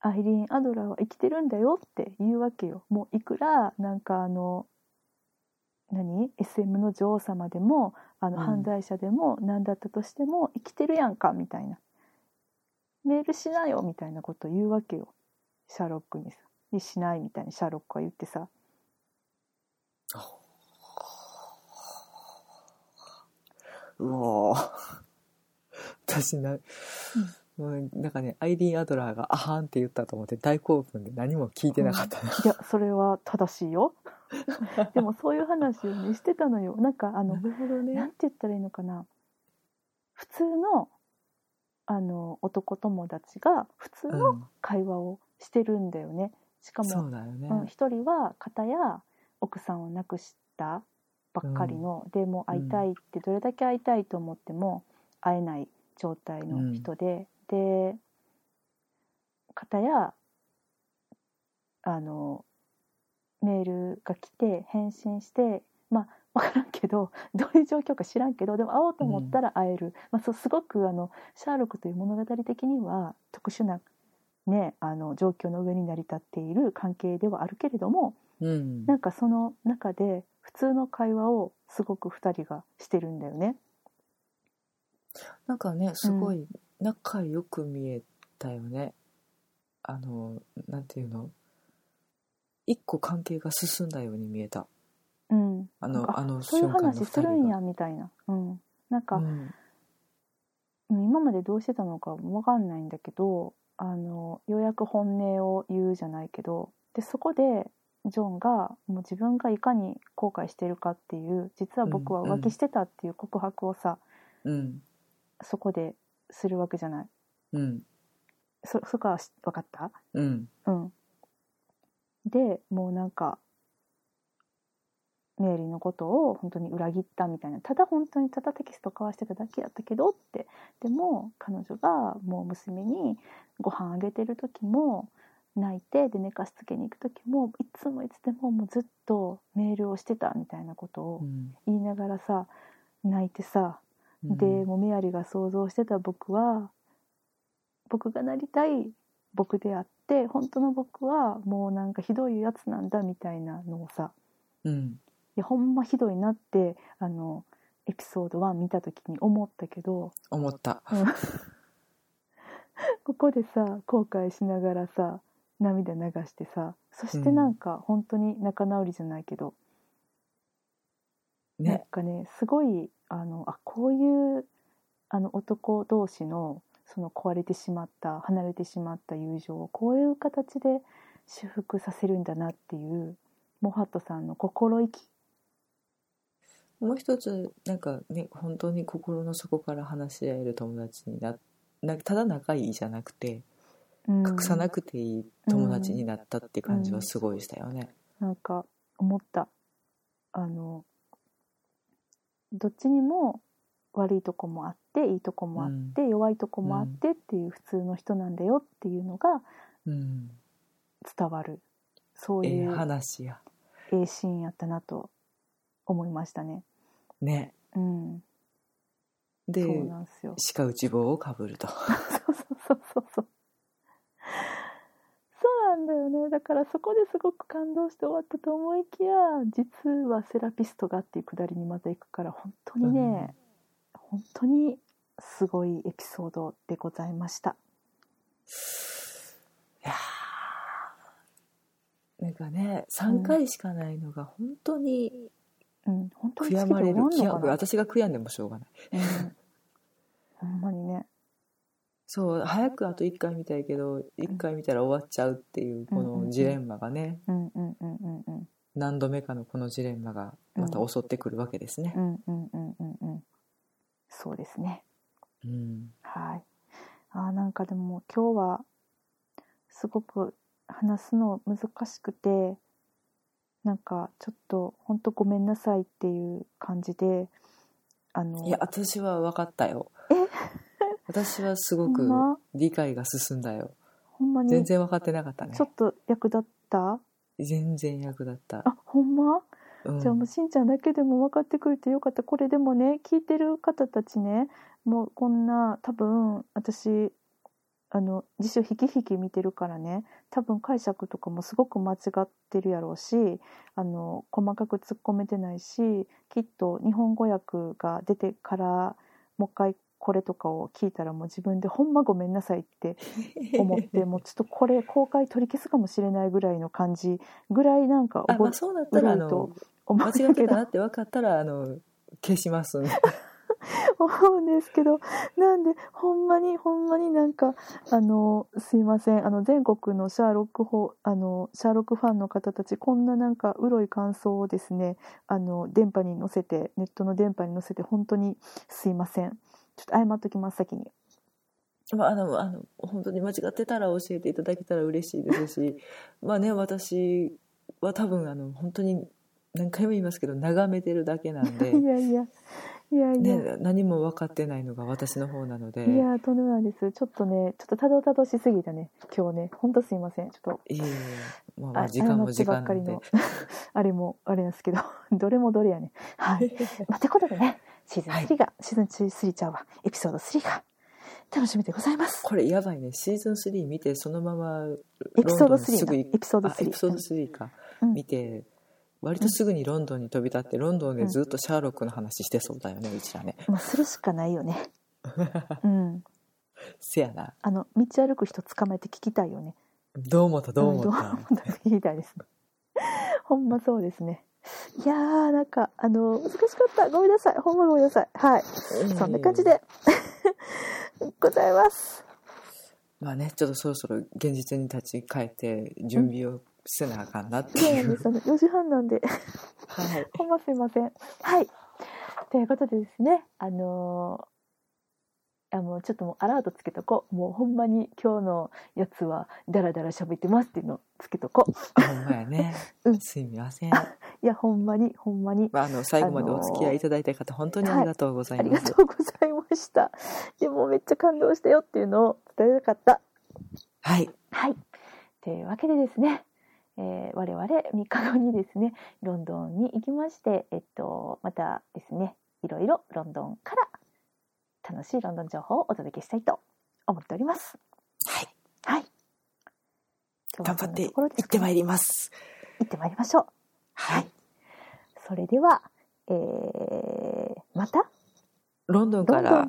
アイリーン・アドラーは生きてるんだよって言うわけよ。もういくらなんかあの何？SM の女王様でもあのうん。犯罪者でも何だったとしても生きてるやんかみたいな。メールしなよみたいなことを言うわけよ。シャーロックにさ。でしないみたいにシャーロックは言ってさうおー私な、もうなんかねアイリーン・アドラーが「あはん」って言ったと思って大興奮で何も聞いてなかった。な、いやそれは正しいよ。でもそういう話をねしてたのよ。なんかあのなるほどなんねて言ったらいいのかな。普通のあの男友達が普通うのん。会話をしてるんだよね、しかもそうだよね、うん一人は片や奥さんを亡くしたばっかりの、でもう会いたいってどれだけ会いたいと思っても会えない状態の人で、で片やあのメールが来て返信してまあ分からんけど どういう状況か知らんけどでも会おうと思ったら会える、まあ、そうすごくあのシャーロックという物語的には特殊な、ね、あの状況の上に成り立っている関係ではあるけれどもうん。なんかその中で普通の会話をすごく2人がしてるんだよね。なんかねすごい仲良く見えたよね、あのなんていうの？一個関係が進んだように見えた。うん、あのあのそういう話するんやみたいな、うん、なんか、うん。うん今までどうしてたのかわかんないんだけどあのようやく本音を言うじゃないけどでそこでジョンがもう自分がいかに後悔してるかっていう実は僕は浮気してたっていう告白をさ、うん。そこでするわけじゃない。うん。そそこはし分かった？うん。うん。でもうなんかメアリーのことを本当に裏切ったみたいな。ただ本当にただテキスト交わしてただけやったけどって。でも彼女がもう娘にご飯あげてる時も泣いてで寝かしつけに行く時もいつもいつでももうずっとメールをしてたみたいなことをうん。言いながらさ泣いてさでもうメアリーが想像してた僕は僕がなりたい僕であって本当の僕はもうなんかひどいやつなんだみたいなのをさ。うん。いやほんまひどいなってあのエピソード1見た時に思ったけど、思った。うん。ここでさ後悔しながらさ涙流してさそしてなんか本当に仲直りじゃないけど、なんねかねすごいあのあこういうあの男同士のその壊れてしまった離れてしまった友情をこういう形で修復させるんだなっていうモハットさんの心意気、もう一つなんかね本当に心の底から話し合える友達にななただ仲いいじゃなくてうん隠さなくていい友達になったって感じはすごいしたよね。なんか思った。あのどっちにも悪いとこもあっていいとこもあって、弱いとこもあってっていう普通の人なんだよっていうのがうん、伝わる。そうええいう話や。ええシーンやったなと思いましたね。ね。うん、でそうなんですよ。鹿内棒をかぶると。そうそうそうそうそう。だよね。だからそこですごく感動して終わったと思いきや、実はセラピストがっていうくだりにまた行くから、本当にね、本当にすごいエピソードでございました。いやーなんかね3回しかないのが本当にうん、本当悔に好きで終やまれる。私が悔やんでもしょうがないうん、ほんまにね。そう早くあと1回見たいけど1回見たら終わっちゃうっていうこのジレンマがねうんうんうんうんうん。何度目かのこのジレンマがまた襲ってくるわけですねう。んうんうんうんうん。そうですね。うんはい。あーなんかでも今日はすごく話すの難しくてなんかちょっと本当ごめんなさいっていう感じであのいや私は分かったよえ？私はすごく理解が進んだよ。ほんまに？全然分かってなかったね。ちょっと役立った？全然役立った、あほんま、うん。じゃあもうしんちゃんだけでも分かってくれてよかった。これでもね聞いてる方たちねもうこんな多分私あの辞書引き引き見てるからね多分解釈とかもすごく間違ってるやろうしあの細かく突っ込めてないしきっと日本語訳が出てからもう一回これとかを聞いたらもう自分でほんまごめんなさいって 思ってもうちょっとこれ公開取り消すかもしれないぐらいの感じぐらいなんかあ、ま覚あ、そうだったらあの間違ってたなって分かったらあの消します。ん で思うんですけどなんでほんまにほんまになんかあのすいません。あの全国のシャーロックフォあのシャーロックファンの方たちこんななんかうろい感想をですねあの電波に乗せてネットの電波に乗せて本当にすいませんちょっと謝っときます先に。まあ、あのあの本当に間違ってたら教えていただけたら嬉しいですし まあね私は多分あの本当に何回も言いますけど眺めてるだけなんで、いやいやいやいや、ね、何も分かってないのが 私の方なので。いやとんでもないです。ちょっとねちょっとたどたどしすぎたね今日ね本当すいません。ちょっと。いえいえ。まあ、まああ時間も時間謝ってばっかりなんでの。あれもあれですけどどれもどれやね。はい。まあ、てことでねシーズン3が、シーズン3ちゃうわ。エピソード3が楽しみでございます。これやばいね。シーズン3見てそのままエピソードロンドンにす3ぐ行なエピソードあエピソード3 3か、うん。見て割とすぐにロンドンに飛び立ってロンドンでずっとシャーロックの話してそうだよねうちらね。もうするしかないよね。うん。せやな。あの道歩く人捕まえて聞きたいよねどう思ったどう思った、んどう思った聞きたいですほんまそうですねいやーなんかあの難しかった。ごめんなさい。ほんまごめんなさい。はい。そんな感じで。ございます。まあねちょっとそろそろ現実に立ち返って準備をせなあかんなっていそう。なんですう、あの4時半なんで。はい。ほんますいません。はい。ということでですねあのーあもうちょっともうアラートつけとこう。もうほんまに今日のやつはダラダラ喋ってますっていうのつけとこほんまやね、うん。すみません、いやほんまにほんまに。まあ、あの最後までお付き合いいただいた方、本当にありがとうござありがい。ます、とうございました。でもめっちゃ感動したよっていうのを伝えたかった。はい。はい。というわけでですね、えー我々3日後にですね、ロンドンに行きまして、えっと、またですね、いろいろロンドンから楽しいロンドン情報をお届けしたいと思っております。はいはい。頑張って行ってまいります行ってまいりましょう。はいそれでは、えーまた？ロンドンロから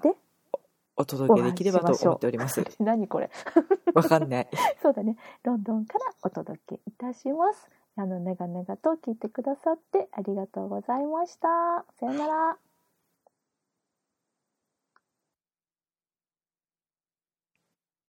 お届けできればと思っております何これ？わかんないそうだね。ロンドンからお届けいたします。あの、長々と聞いてくださってありがとうございました。さよなら。